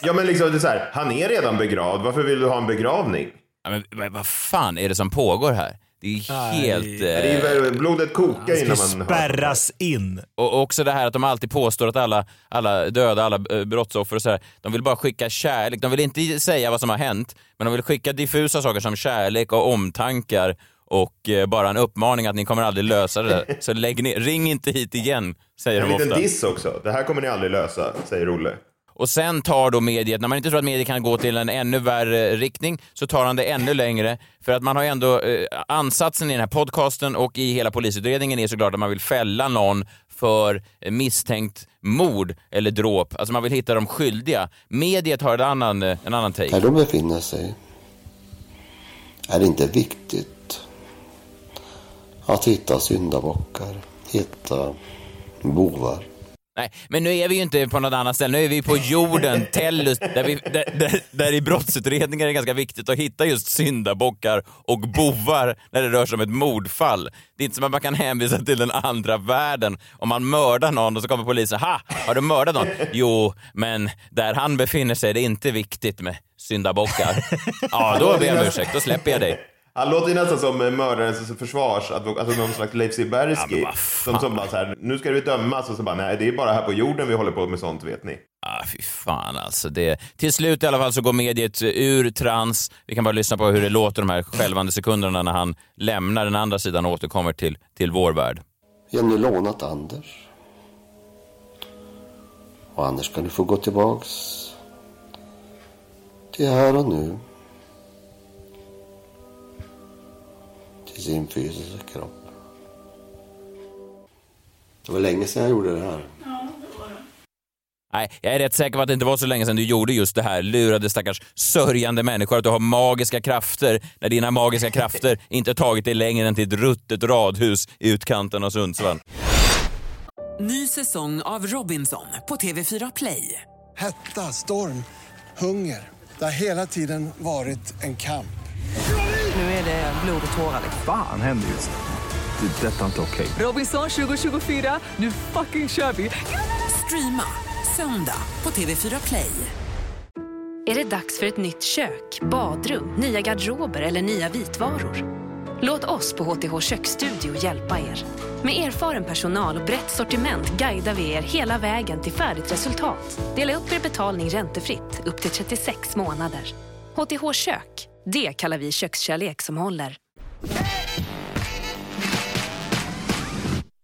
Ja, men liksom det är så här, han är redan begravd. Varför vill du ha en begravning? ja, men, vad, vad fan är det som pågår här? Det är helt... Det är Eh, blodet kokar innan man hör. spärras in. och också det här att de alltid påstår att alla, alla döda, alla eh, brottsoffer och så här, de vill bara skicka kärlek. De vill inte säga vad som har hänt, men de vill skicka diffusa saker som kärlek och omtankar och eh, bara en uppmaning att ni kommer aldrig lösa det där. Så lägg ner, ring inte hit igen, säger En de liten ofta. diss också. Det här kommer ni aldrig lösa, säger Olle. Och sen tar då mediet, när man inte tror att mediet kan gå till en ännu värre riktning, så tar han det ännu längre. För att man har ju ändå, eh, ansatsen i den här podcasten och i hela polisutredningen är såklart att man vill fälla någon för eh, misstänkt mord eller dråp. Alltså man vill hitta de skyldiga. Mediet har eh, en annan, en annan Där de befinner sig är det inte viktigt att hitta syndabockar, hitta bovar. Nej, men nu är vi ju inte på något annat ställe. Nu är vi på jorden, Tellus, där, vi, där, där, där i brottsutredningar är det ganska viktigt att hitta just syndabockar och bovar när det rör sig om ett mordfall. Det är inte som att man kan hänvisa till den andra världen. Om man mördar någon och så kommer polisen. Ha! Har du mördat någon? Jo, men där han befinner sig är det inte viktigt med syndabockar. Ja, då ber jag om ursäkt. Då släpper jag dig. Han låter ju nästan som mördarens försvarsadvokat, alltså någon slags Leif Silbersky. Ja, som, som bara så här, nu ska vi dömas och så bara, nej det är bara här på jorden vi håller på med sånt vet ni. Ah, fy fan alltså. Det, till slut i alla fall så går mediet ur trans. Vi kan bara lyssna på hur det låter de här skälvande sekunderna när han lämnar den andra sidan och återkommer till, till vår värld. Vi har nu lånat Anders. Och Anders kan du få gå tillbaks till här och nu. Till sin fysiska kropp. Det var länge sedan jag gjorde det här. Nej, jag är rätt säker på att det inte var så länge sedan du gjorde just det här. Lurade stackars sörjande människor att du har magiska krafter när dina magiska krafter inte tagit dig längre än till ett ruttet radhus i utkanten av Sundsvall. Ny säsong av Robinson på TV4 Play. Hetta, storm, hunger. Det har hela tiden varit en kamp. Nu är det blod och tårar. Fan händer just nu. Det. är Detta är inte okej. Robinson 2024, nu fucking kör vi! Streama söndag på TV4 Play. Är det dags för ett nytt kök, badrum, nya garderober eller nya vitvaror? Låt oss på HTH Köksstudio hjälpa er. Med erfaren personal och brett sortiment guidar vi er hela vägen till färdigt resultat. Dela upp er betalning räntefritt upp till 36 månader. HTH Kök, det kallar vi kökskärlek som håller.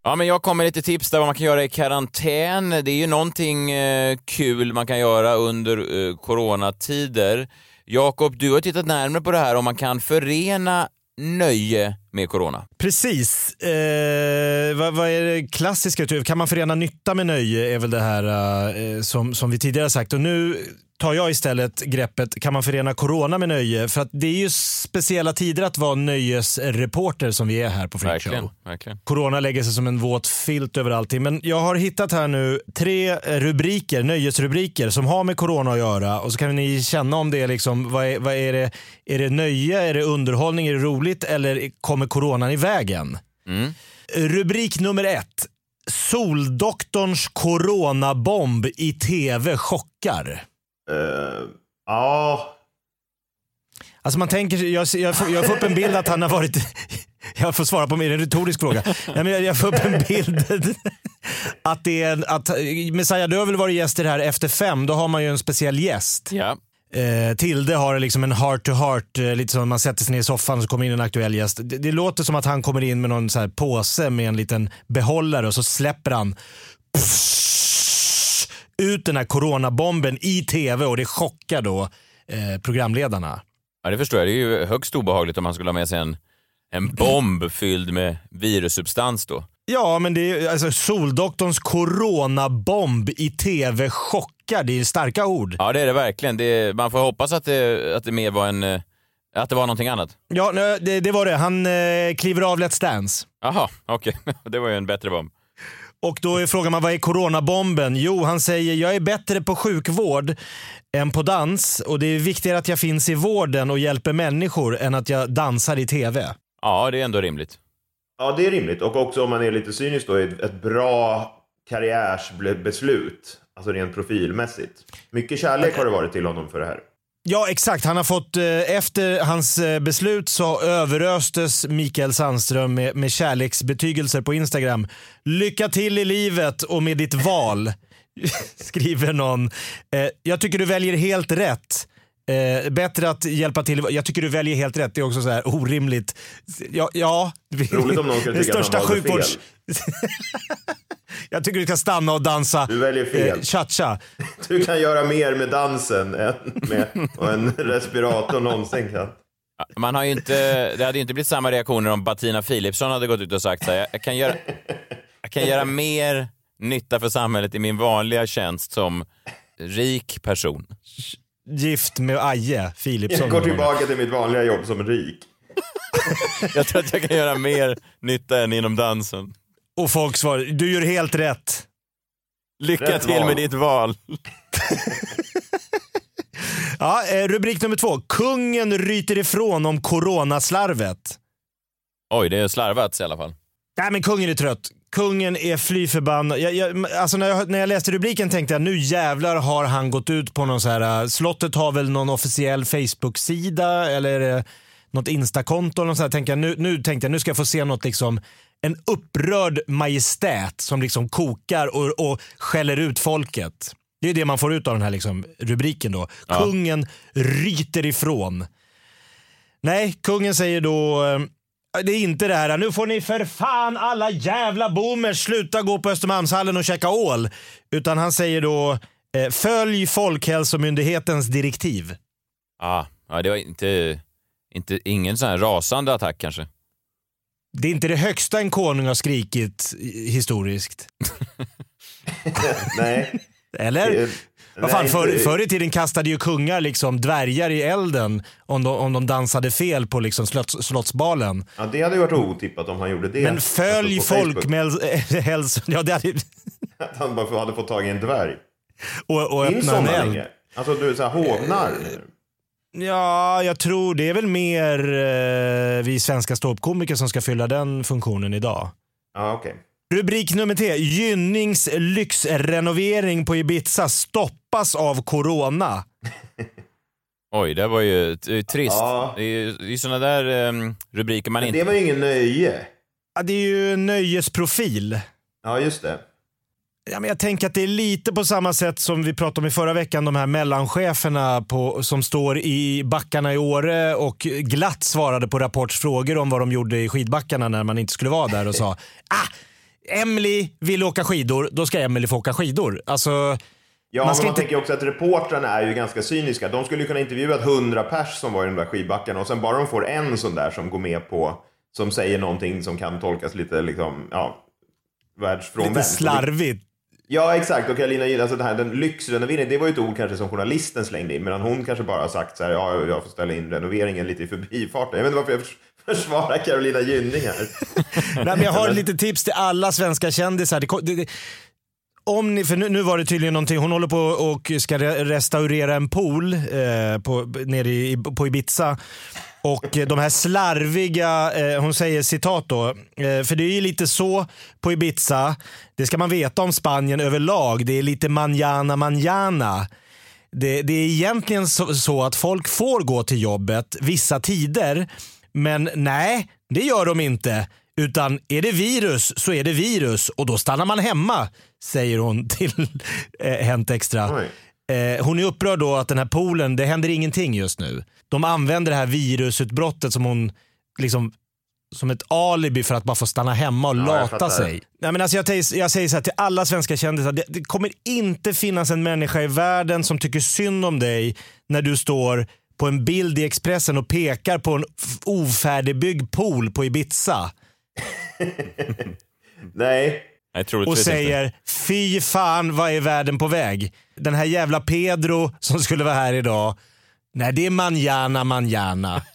Ja, men jag kommer med lite tips där vad man kan göra i karantän. Det är ju någonting eh, kul man kan göra under eh, coronatider. Jakob, du har tittat närmare på det här om man kan förena nöje med corona. Precis. Eh, vad, vad är det klassiska? Kan man förena nytta med nöje är väl det här eh, som, som vi tidigare sagt. Och nu tar jag istället greppet, kan man förena corona med nöje? För att det är ju speciella tider att vara nöjesreporter som vi är här på Freakshow. Corona lägger sig som en våt filt över allting. Men jag har hittat här nu tre rubriker, nöjesrubriker som har med corona att göra. Och så kan ni känna om det är liksom, vad är, vad är det? Är det nöje, är det underhållning, är det roligt eller kommer coronan i vägen? Mm. Rubrik nummer ett. Soldoktorns coronabomb i tv chockar. Eh, ja, Alltså man tänker, jag, jag, får, jag får upp en bild att han har varit... Jag får svara på en retorisk fråga. Nej, men jag, jag får upp en bild att det är... Att, Messiah, du har väl varit gäst i det här Efter fem, då har man ju en speciell gäst. Ja. Eh, Tilde har liksom en heart to heart, eh, lite som man sätter sig ner i soffan och så kommer in en aktuell gäst. Det, det låter som att han kommer in med någon så här påse med en liten behållare och så släpper han ut den här coronabomben i tv och det chockar då eh, programledarna. Ja, det förstår jag. Det är ju högst obehagligt om man skulle ha med sig en, en bomb fylld med virussubstans då. Ja, men det är alltså Soldoktorns coronabomb i tv chockar. Det är starka ord. Ja, det är det verkligen. Det är, man får hoppas att det, att det mer var en... eh, Att det var någonting annat. Ja, det, det var det. Han eh, kliver av Let's Dance. Jaha, okej. Det var ju en bättre bomb. Och då är frågan man vad är coronabomben? Jo, han säger jag är bättre på sjukvård än på dans och det är viktigare att jag finns i vården och hjälper människor än att jag dansar i tv. Ja, det är ändå rimligt. ja, det är rimligt. Och också om man är lite cynisk då, ett, ett bra karriärsbeslut. Alltså rent profilmässigt. Mycket kärlek har det varit till honom för det här. Ja, exakt. Han har fått, eh, efter hans eh, beslut så överöstes Mikael Sandström med, med kärleksbetygelser på Instagram. Lycka till i livet och med ditt val, skriver någon. Eh, jag tycker du väljer helt rätt. Eh, bättre att hjälpa till. Jag tycker du väljer helt rätt. Det är också så här orimligt. Ja, ja. Roligt om någon Den tycka att han valde fel. jag tycker du ska stanna och dansa Du väljer fel. eh, cha-cha. Du kan göra mer med dansen än med en respirator någonsin kan. Man har ju inte, det hade ju inte blivit samma reaktioner om Bettina Philipsson hade gått ut och sagt så här, jag kan göra, jag kan göra mer nytta för samhället i min vanliga tjänst som rik person. Gift med Aje Philipsson. Jag går tillbaka till mitt vanliga jobb som rik. Jag tror att jag kan göra mer nytta än inom dansen. Och folk svarar, du gör helt rätt. Lycka Rätt till val. med ditt val. Ja, eh, rubrik nummer två. Kungen ryter ifrån om coronaslarvet. Oj, det är slarvats i alla fall. Nej men kungen är trött. Kungen är fly förbannad. Jag, jag, alltså när, jag, när jag läste rubriken tänkte jag nu jävlar har han gått ut på någon så här. äh, Slottet har väl någon officiell Facebook-sida eller eh, något Instakonto. så här. Jag, nu, nu tänkte jag nu ska jag få se något liksom en upprörd majestät som liksom kokar och, och skäller ut folket. Det är det man får ut av den här liksom rubriken då. Ja. Kungen ryter ifrån. Nej, kungen säger då eh, det är inte det här, nu får ni för fan alla jävla boomers sluta gå på Östermalmshallen och käka ål. Utan han säger då, eh, följ Folkhälsomyndighetens direktiv. Ah, ja, det var inte, inte, ingen sån här rasande attack kanske. Det är inte det högsta en konung har skrikit historiskt. Nej. Eller? Vad fan, nej, förr, i tiden kastade ju kungar liksom dvärgar i elden om de, om de dansade fel på liksom slotts, slottsbalen. Ja, det hade ju varit otippat om han gjorde det. Men följ Alltså på folk Facebook. med hälsa... Ja, det hade, Att han bara hade fått tag i en dvärg. och, och öppna en eld. längre? Alltså du, så här hovnar? Ja, jag tror det är väl mer eh, vi svenska ståuppkomiker som ska fylla den funktionen idag. Ja, okej. Rubrik nummer tre. Gynnings lyxrenovering på Ibiza stoppas av corona. Oj, det var ju t- trist. Ja. Det är ju sådana där um, rubriker man Men inte... det var ju ingen nöje. Ja, det är ju nöjesprofil. Ja, just det. Ja, men jag tänker att det är lite på samma sätt som vi pratade om i förra veckan, de här mellancheferna på, som står i backarna i Åre och glatt svarade på Rapports frågor om vad de gjorde i skidbackarna när man inte skulle vara där och sa ah, Emily vill åka skidor, då ska Emily få åka skidor. Alltså, Ja, Man men man inte- tänker också att reportrarna är ju ganska cyniska. De skulle ju kunna intervjua 100 pers som var i de där skidbackarna och sen bara de får en sån där som går med på, som säger någonting som kan tolkas lite liksom, ja, världsfrånvänt. lite slarvigt. Ja, exakt. Och Carolina Gynning, alltså det här, den lyxrenoveringen, det var ju ett ord kanske som journalisten slängde in, medan hon kanske bara sagt så här, ja, jag får ställa in renoveringen lite i förbifarten. Jag vet inte varför jag förs- försvarar Carolina Gynning här. Nej, men jag har lite tips till alla svenska kändisar. Det, det, om ni, för nu, nu var det tydligen någonting, hon håller på och ska re, restaurera en pool eh, på, nere i, på Ibiza. Och eh, de här slarviga, eh, hon säger citat då, eh, för det är ju lite så på Ibiza, det ska man veta om Spanien överlag, det är lite manjana manjana. Det, det är egentligen så, så att folk får gå till jobbet vissa tider, men nej, det gör de inte. Utan är det virus så är det virus och då stannar man hemma, säger hon till eh, Hänt Extra. Eh, hon är upprörd då att den här poolen, det händer ingenting just nu. De använder det här virusutbrottet som hon liksom som ett alibi för att bara få stanna hemma och Ja, lata sig. Nej, men alltså jag, jag säger så här till alla svenska kändisar, det, det kommer inte finnas en människa i världen som tycker synd om dig när du står på en bild i Expressen och pekar på en ofärdigbyggd pool på Ibiza. Nej. Nej, och säger inte. fy fan vad är världen på väg? Den här jävla Pedro som skulle vara här idag. Nej det är manjana manjana.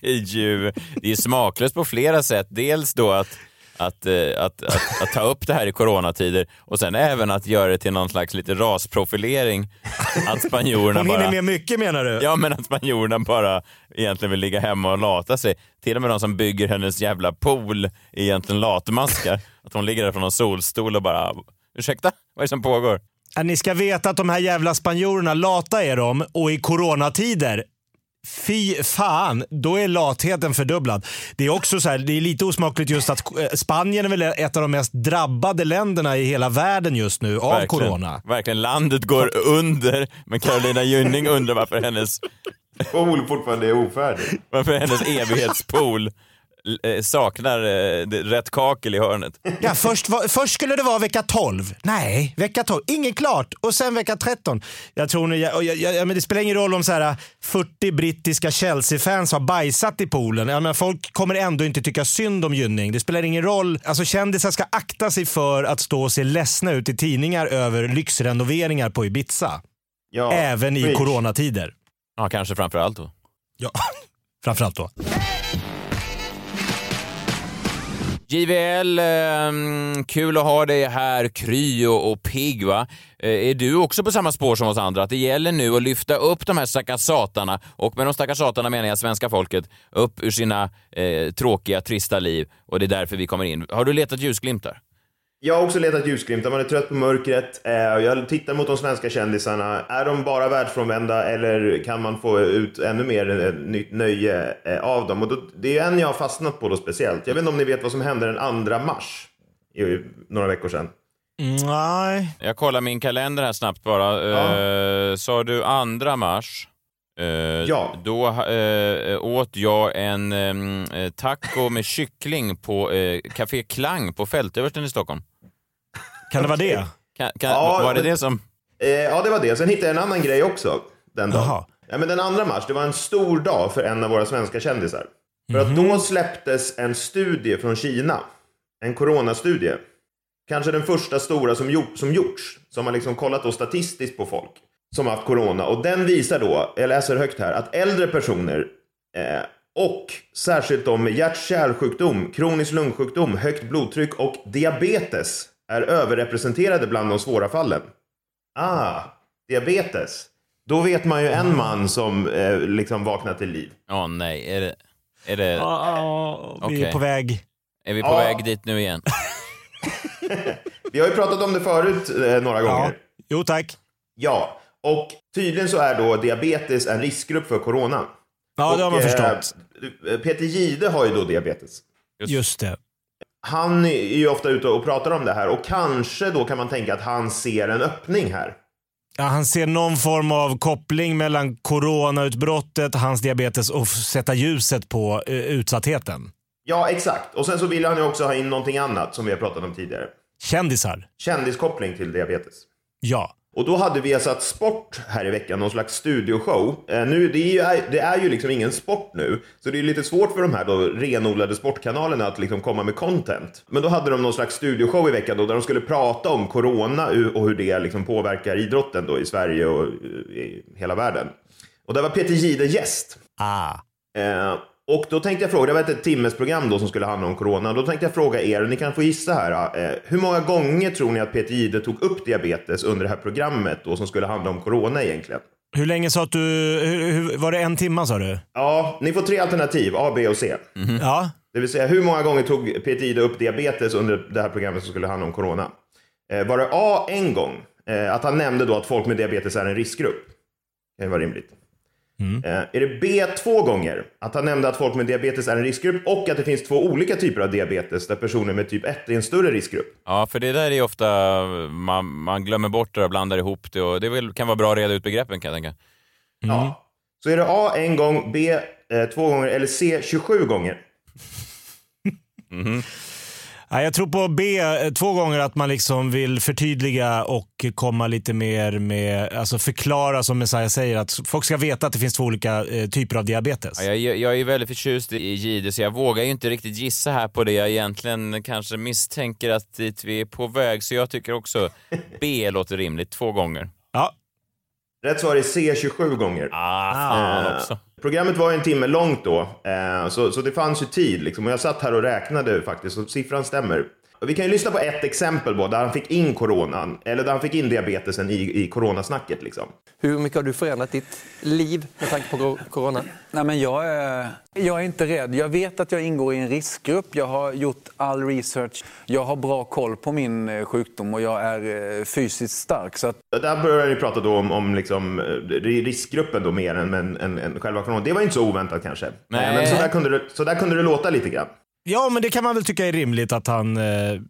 Det är ju det är smaklöst på flera sätt. Dels då att, att, eh, att, att, att ta upp det här i coronatider och sen även att göra det till någon slags lite rasprofilering. Att spanjorerna Hon hinner bara... med mycket menar du? Ja, men att spanjorerna bara egentligen vill ligga hemma och lata sig. Till och med de som bygger hennes jävla pool är egentligen latmaskar. Att hon ligger där från en solstol och bara, ursäkta, vad är det som pågår? Ni ska veta att de här jävla spanjorerna, lata är de och i coronatider Fy fan, då är latheten fördubblad. Det är också så här, det är lite osmakligt just att eh, Spanien är väl ett av de mest drabbade länderna i hela världen just nu av Verkligen. corona. Verkligen, landet går under, men Carolina Gynning undrar varför hennes pool fortfarande är ofärdig. Varför hennes evighetspool saknar eh, rätt kakel i hörnet. Ja, först, var, först skulle det vara vecka 12. Nej, vecka 12. Inget klart. Och sen vecka 13. Jag tror nu, jag, jag, jag, men det spelar ingen roll om så här 40 brittiska Chelsea-fans har bajsat i poolen. Jag menar, folk kommer ändå inte tycka synd om Gynning. Det spelar ingen roll. Alltså kändisar ska akta sig för att stå och se ledsna ut i tidningar över lyxrenoveringar på Ibiza. Ja, Även i preach. coronatider. Ja, kanske framför allt då. Ja, framförallt då. JVL, eh, kul att ha dig här, kry och, och pigg va. Eh, är du också på samma spår som oss andra? Att det gäller nu att lyfta upp de här stackars satarna, och med de stackars satarna menar jag svenska folket, upp ur sina eh, tråkiga, trista liv. Och det är därför vi kommer in. Har du letat ljusglimtar? Jag har också letat ljusglimtar, man är trött på mörkret. Eh, Jag tittar mot de svenska kändisarna. Är de bara världsfrånvända eller kan man få ut ännu mer eh, nytt nöje eh, av dem? Och då, det är en jag har fastnat på då speciellt. Jag vet inte om ni vet vad som hände den 2 mars, i några veckor sedan. Nej. Jag kollar min kalender här snabbt bara. Eh, sa du andra mars? Eh, Ja. Då eh, åt jag en taco med kyckling på Café Klang på Fältöversten i Stockholm. Kan det vara det? Kan, kan, Ja, var det men- det som... Eh, ja, det var det. Sen hittade jag en annan grej också den dagen. Jaha. Ja, men den 2 mars, det var en stor dag för en av våra svenska kändisar. För att då släpptes en studie från Kina. En coronastudie. Kanske den första stora som, gjort, som gjorts, som har liksom kollat då statistiskt på folk som haft corona. Och den visar då, jag läser högt här, att äldre personer eh, och särskilt de med hjärt-kärlsjukdom, kronisk lungsjukdom, högt blodtryck och diabetes är överrepresenterade bland de svåra fallen. Ah, diabetes. Då vet man ju en man som eh, liksom vaknat till liv. Åh nej, är det... Är det... Ja, vi är på väg. Är vi på Ja. väg dit nu igen? Vi har ju pratat om det förut eh, några gånger. Jo tack. Ja, och tydligen så är då diabetes en riskgrupp för corona. Ja, det har man Och, förstått. eh, Peter Gide har ju då diabetes. Just det. Han är ju ofta ute och pratar om det här och kanske då kan man tänka att han ser en öppning här. Ja, han ser någon form av koppling mellan coronautbrottet, hans diabetes och sätta ljuset på eh, utsattheten. Ja, exakt. Och sen så vill han ju också ha in någonting annat som vi har pratat om tidigare. Kändisar. Kändiskoppling till diabetes. Ja. Och då hade vi satt sport här i veckan, någon slags studioshow. Eh, nu, det, är ju, det är ju liksom ingen sport nu, så det är lite svårt för de här då renodlade sportkanalerna att liksom komma med content. Men då hade de någon slags studioshow i veckan då, där de skulle prata om corona och hur det liksom påverkar idrotten då i Sverige och eh, i hela världen. Och där var Peter Jihde gäst. Ah. Eh, och då tänkte jag fråga, det var ett timmes program då som skulle handla om corona. Då tänkte jag fråga er, och ni kan få gissa här. Eh, hur många gånger tror ni att Peter Jihde tog upp diabetes under det här programmet då som skulle handla om corona egentligen? Hur länge sa att du... Hur, hur, var det en timma sa du? Ja, ni får tre alternativ, A, B och C. Ja. Det vill säga, hur många gånger tog Peter Jihde upp diabetes under det här programmet som skulle handla om corona? Eh, var det A, en gång? Eh, att han nämnde då att folk med diabetes är en riskgrupp. Det kan ju vara rimligt. Eh, är det B två gånger? Att han nämnde att folk med diabetes är en riskgrupp och att det finns två olika typer av diabetes där personer med typ 1 är en större riskgrupp. Ja, för det där är ofta, man, man glömmer bort det och blandar ihop det och det kan vara bra att reda ut begreppen kan jag tänka. Ja. Så är det A en gång, B eh, två gånger eller C 27 gånger? Ja, jag tror på B eh, två gånger att man liksom vill förtydliga och komma lite mer med, alltså förklara som Messiah säger, att folk ska veta att det finns två olika eh, typer av diabetes. Ja, jag, jag är väldigt förtjust i Gide så jag vågar ju inte riktigt gissa här på det jag egentligen kanske misstänker att dit vi är på väg. Så jag tycker också B låter rimligt, två gånger. Ja. Rätt svar är C 27 gånger. Ah, fan Eh, också. Programmet var en timme långt då, eh, så, så det fanns ju tid. Liksom. Och jag satt här och räknade faktiskt, och siffran stämmer. Vi kan ju lyssna på ett exempel då, där han fick in coronan, eller där han fick in diabetesen i, i coronasnacket. Liksom. Hur mycket har du förändrat ditt liv med tanke på cor- corona? Nej, men jag, är, jag är inte rädd. Jag vet att jag ingår i en riskgrupp. Jag har gjort all research. Jag har bra koll på min eh, sjukdom och jag är eh, fysiskt stark. Så att, Där började ni prata då om, om liksom, eh, riskgruppen då mer än, än, än, än själva coronan. Det var inte så oväntat kanske. Nej. Men så där, kunde det, så där kunde det låta lite grann. Ja, men det kan man väl tycka är rimligt att han eh,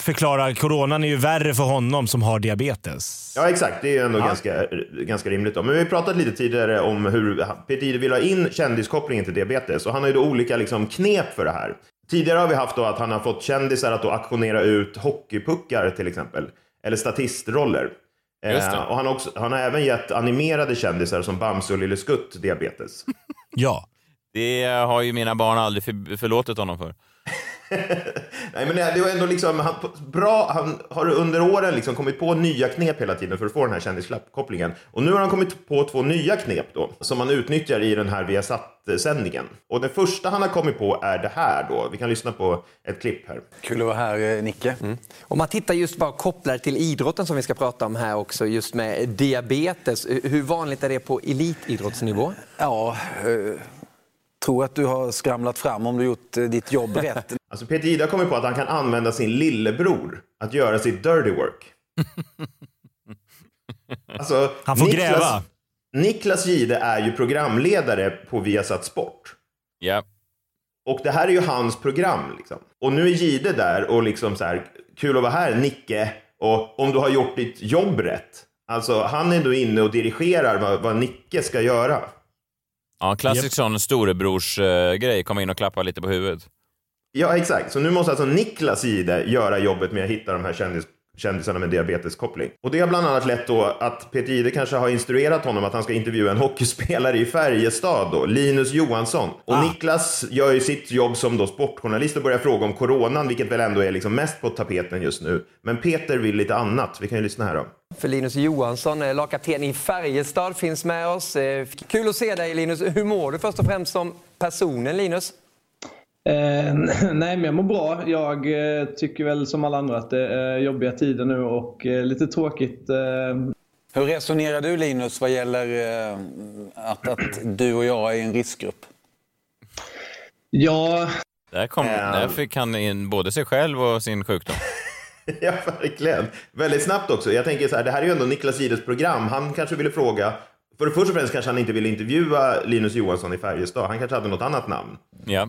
förklarar. Coronan är ju värre för honom som har diabetes. Ja, exakt. Det är ju ändå Ja. ganska, ganska rimligt. Då. Men vi har pratat lite tidigare om hur Peter Jihde vill ha in kändiskopplingen till diabetes. Och han har ju då olika liksom, knep för det här. Tidigare har vi haft då att han har fått kändisar att då auktionera ut hockeypuckar till exempel. Eller statistroller. Eh, och han, har också, han har även gett animerade kändisar som Bamse och Lille Skutt diabetes. Ja. Det har ju mina barn aldrig för, förlåtit honom för. Nej, men det var ändå liksom, han, bra, han har under åren liksom kommit på nya knep hela tiden för att få den här kändiskopplingen. Och nu har han kommit på två nya knep då, som han utnyttjar i den här Viasat-sändningen. Och det första han har kommit på är det här då. Vi kan lyssna på ett klipp här. kul att vara här, eh, Nicke. Om man tittar just bara kopplar till idrotten som vi ska prata om här också, just med diabetes. Hur vanligt är det på elitidrottsnivå? Ja, eh, tror att du har skramlat fram om du gjort eh, ditt jobb rätt. Alltså Peter Jihde har kommit på att han kan använda sin lillebror att göra sitt dirty work. Alltså, Han får Niklas, gräva. Niklas Jihde är ju programledare på Viasat Sport. Ja. Och det här är ju hans program. Liksom. Och nu är Jihde där och liksom så här, kul att vara här Nicke. Och om du har gjort ditt jobb rätt. Alltså han är då inne och dirigerar vad, vad Nicke ska göra. Ja, klassisk sån storebrorsgrej, komma in och klappa lite på huvudet. Ja, exakt. Så nu måste alltså Niklas Jihde göra jobbet med att hitta de här kändis, kändisarna med diabeteskoppling. Och det har bland annat lett då att Peter Jihde kanske har instruerat honom att han ska intervjua en hockeyspelare i Färjestad då, Linus Johansson. Och Ah. Niklas gör ju sitt jobb som då sportjournalist och börjar fråga om coronan, vilket väl ändå är liksom mest på tapeten just nu. Men Peter vill lite annat. Vi kan ju lyssna här då. För Linus Johansson, eh, lagkapten i Färjestad, finns med oss. Eh, Kul att se dig Linus. Hur mår du först och främst som personen Linus? Eh, nej, men jag mår bra. Jag eh, tycker väl som alla andra att det är jobbiga tider nu och eh, lite tråkigt. Hur resonerar du Linus vad gäller att, att du och jag är en riskgrupp? Ja... Där, kom, där fick han in både sig själv och sin sjukdom. Ja, verkligen. Väldigt snabbt också. Jag tänker så här, det här är ju ändå Niklas Jihdes program. Han kanske ville fråga, för det första och främst kanske han inte ville intervjua Linus Johansson i Färjestad. Han kanske hade något annat namn. Ja.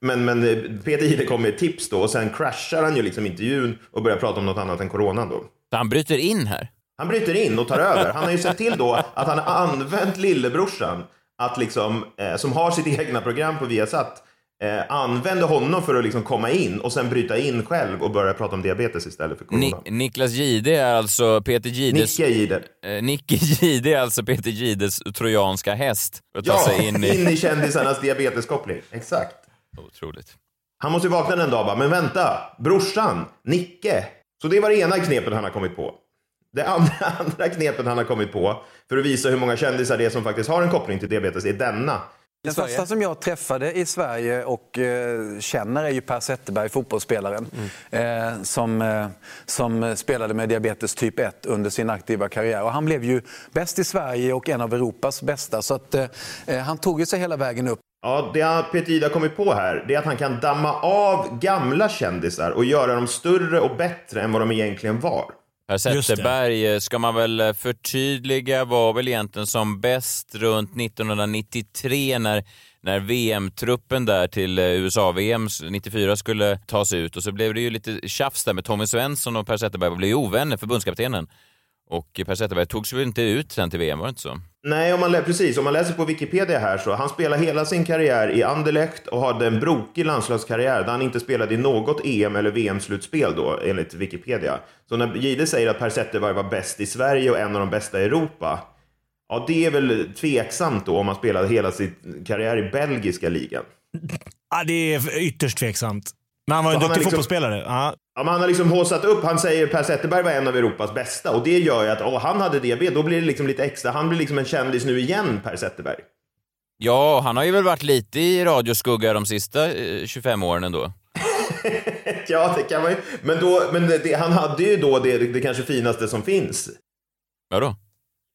Men, men eh, Peter Jihde kom med ett tips då och sen kraschar han ju liksom intervjun och börjar prata om något annat än corona då. Så han bryter in här? Han bryter in och tar över. Han har ju sett till då att han har använt lillebrorsan, att liksom, eh, som har sitt egna program på Viasat, eh, använder honom för att liksom komma in och sen bryta in själv och börja prata om diabetes istället för corona. Ni, Niklas Jihde är alltså Peter Jihdes... Nicke Jihde. Eh, Nicke Jihde är alltså Peter Jihdes trojanska häst. Ja, sig in i... in i kändisarnas diabeteskoppling. Exakt. Otroligt. Han måste ju vakna en dag och bara, men vänta, brorsan, Nicke. Så det var det ena knepet han har kommit på. Det andra, andra knepet han har kommit på för att visa hur många kändisar det är som faktiskt har en koppling till diabetes är denna. Den första som jag träffade i Sverige och eh, känner är ju Per Zetterberg, fotbollsspelaren. Eh, som, eh, som spelade med diabetes typ 1 under sin aktiva karriär. Och han blev ju bäst i Sverige och en av Europas bästa. Så att, eh, eh, han tog ju sig hela vägen upp. Ja, det Peter Jihde har kommit på här, det är att han kan damma av gamla kändisar och göra dem större och bättre än vad de egentligen var. Per Zetterberg, eh, ska man väl förtydliga, var väl egentligen som bäst runt 1993 när, när VM-truppen där till eh, USA-VM 94 skulle tas ut och så blev det ju lite tjafs där med Tommy Svensson och Per Zetterberg blev ju ovänner, förbundskaptenen. Och Per Zetterberg togs väl inte ut sen till VM, var det inte så? Nej, om man, precis. Om man läser på Wikipedia här så han spelade hela sin karriär i Anderlecht och hade en brokig landslagskarriär där han inte spelade i något EM eller VM-slutspel då, enligt Wikipedia. Så när Jihde säger att Per Zetterberg var bäst i Sverige och en av de bästa i Europa, ja, det är väl tveksamt då om han spelade hela sin karriär i belgiska ligan. Ja, det är ytterst tveksamt. Men han var en duktig liksom- fotbollsspelare. Ja. Ja, men han har liksom håsat upp, han säger Per Zetterberg var en av Europas bästa och det gör ju att åh, han hade diabetes, då blir det liksom lite extra, han blir liksom en kändis nu igen, Per Zetterberg. Ja, han har ju väl varit lite i radioskugga de sista eh, 25 åren ändå. Ja, det kan man ju. Men, då, men det, han hade ju då det, det kanske finaste som finns. Vadå?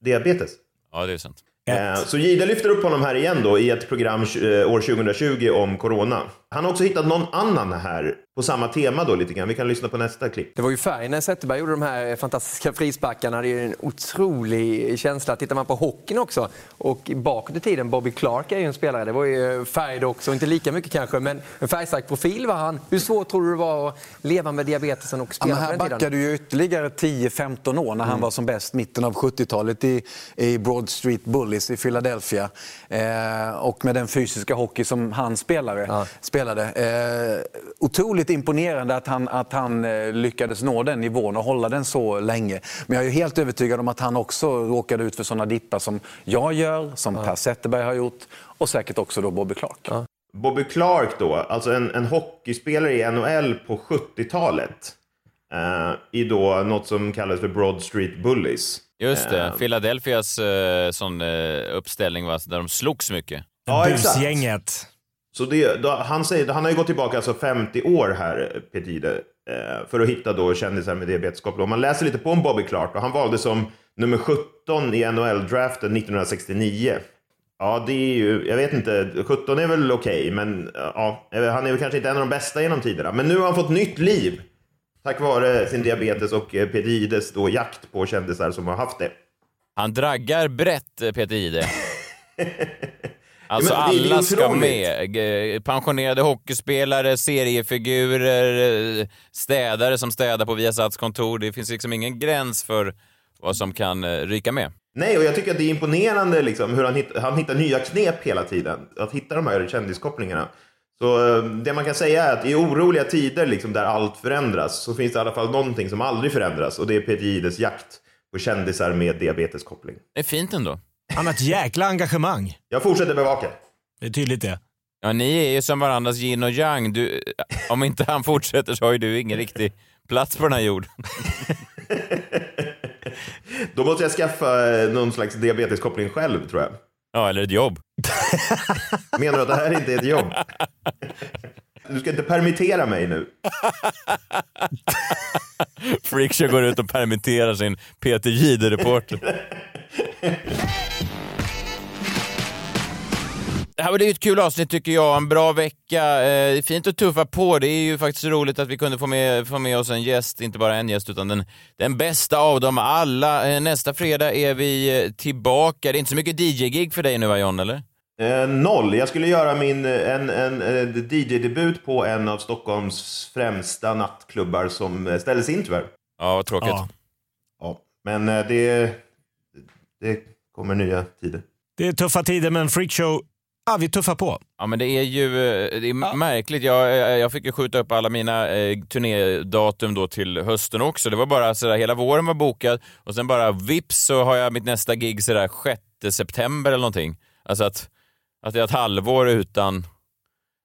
Diabetes. Ja, det är sant. Eh, Så Jihde lyfter upp honom här igen då i ett program eh, år 2020 om corona. Han har också hittat någon annan här på samma tema då lite grann. Vi kan lyssna på nästa klipp. Det var ju färg när Zetterberg gjorde de här fantastiska frisparkarna. Det är en otrolig känsla. Tittar man på hockeyn också och bakåt i tiden, Bobby Clark är ju en spelare. Det var ju färg också, inte lika mycket kanske, men en färgstark profil var han. Hur svårt tror du det var att leva med diabetesen och Ja, spela på här den tiden? backade ju ytterligare 10-15 år när han Mm. var som bäst, mitten av 70-talet i, i Broad Street Bullies i Philadelphia. Eh, och med den fysiska hockey som han spelare, spelade. Eh, otroligt imponerande att han, att han eh, lyckades nå den nivån och hålla den så länge. Men jag är ju helt övertygad om att han också råkade ut för sådana dippar som jag gör, som Per Zetterberg har gjort och säkert också då Bobby Clark. Bobby Clark då, alltså en, en hockeyspelare i NHL på 70-talet. Eh, I då något som kallas för Broad Street Bullies. Just det, Eh, Philadelphias eh, sån eh, uppställning va, där de slogs mycket. Ja, exakt. Busgänget. Så det, då, han, säger, han har ju gått tillbaka alltså 50 år här, Peter Jihde, eh, för att hitta då kändisar med diabeteskoppling. Om man läser lite på om Bobby Clark, och han valde som nummer 17 i NHL-draften 1969. Ja, det är ju, jag vet inte, 17 är väl okej, men ja, han är väl kanske inte en av de bästa genom tiderna. Men nu har han fått nytt liv, tack vare sin diabetes och eh, Peter Jihdes då jakt på kändisar som har haft det. Han draggar brett, eh, Peter Jihde. Alltså Ja, men alla ska med. Pensionerade hockeyspelare, seriefigurer, eh, städare som städar på Viasats kontor. Det finns liksom ingen gräns för vad som kan eh, ryka med. Nej, och jag tycker att det är imponerande liksom, hur han, hitt, han hittar nya knep hela tiden. Att hitta de här kändiskopplingarna. Så eh, det man kan säga är att i oroliga tider liksom, där allt förändras så finns det i alla fall någonting som aldrig förändras och det är Peter Gides jakt på kändisar med diabeteskoppling. Det är fint ändå. Han har ett jäkla engagemang. Jag fortsätter bevaka. Det är tydligt det. Ja, ni är ju som varandras yin och yang. Du, om inte han fortsätter så har ju du ingen riktig plats på den här jorden. Då måste jag skaffa eh, någon slags diabeteskoppling själv tror jag. Ja, eller ett jobb. Menar du att det här inte är ett jobb? Du ska inte permittera mig nu. Freakshow går ut och permitterar sin Peter Jihde-reporter. Det här var ett kul avsnitt tycker jag, en bra vecka. Eh, fint att tuffa på. Det är ju faktiskt roligt att vi kunde få med, få med oss en gäst, inte bara en gäst utan den, den bästa av dem alla. Eh, nästa fredag är vi eh, tillbaka. Det är inte så mycket DJ-gig för dig nu va John, eller? Eh, noll. Jag skulle göra min, en, en, en DJ-debut på en av Stockholms främsta nattklubbar som eh, ställdes in tyvärr. Ja, vad tråkigt. Ja. Ja, men eh, det, det kommer nya tider. Det är tuffa tider, men freakshow, ja, vi tuffar på. Ja, men det är ju eh, det är märkligt. Jag, eh, jag fick ju skjuta upp alla mina eh, turnédatum då till hösten också. Det var bara sådär, hela våren var bokad och sen bara vips så har jag mitt nästa gig sådär 6 september eller någonting. Alltså att, att det är ett halvår utan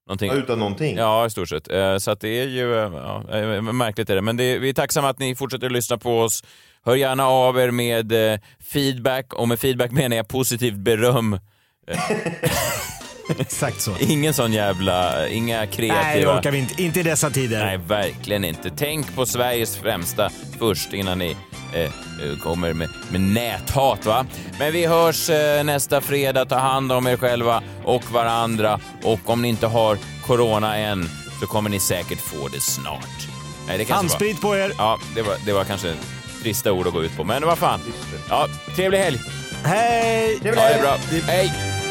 någonting. Ja, utan någonting? Ja, i stort sett. Eh, Så att det är ju eh, ja, märkligt är det. Men det, vi är tacksamma att ni fortsätter att lyssna på oss. Hör gärna av er med eh, feedback och med feedback menar jag positivt beröm. Exakt så. Ingen sån jävla, inga kreativa... Nej, det orkar vi inte. Inte i dessa tider. Nej, verkligen inte. Tänk på Sveriges främsta först innan ni eh, eh, kommer med, med näthat. Va? Men vi hörs eh, nästa fredag. Ta hand om er själva och varandra. Och om ni inte har corona än så kommer ni säkert få det snart. Nej, det Handsprit var... på er. Ja, det var, det var kanske trista ord att gå ut på. Men vad fan. Ja, trevlig helg. Hej! Ha det bra. Hej!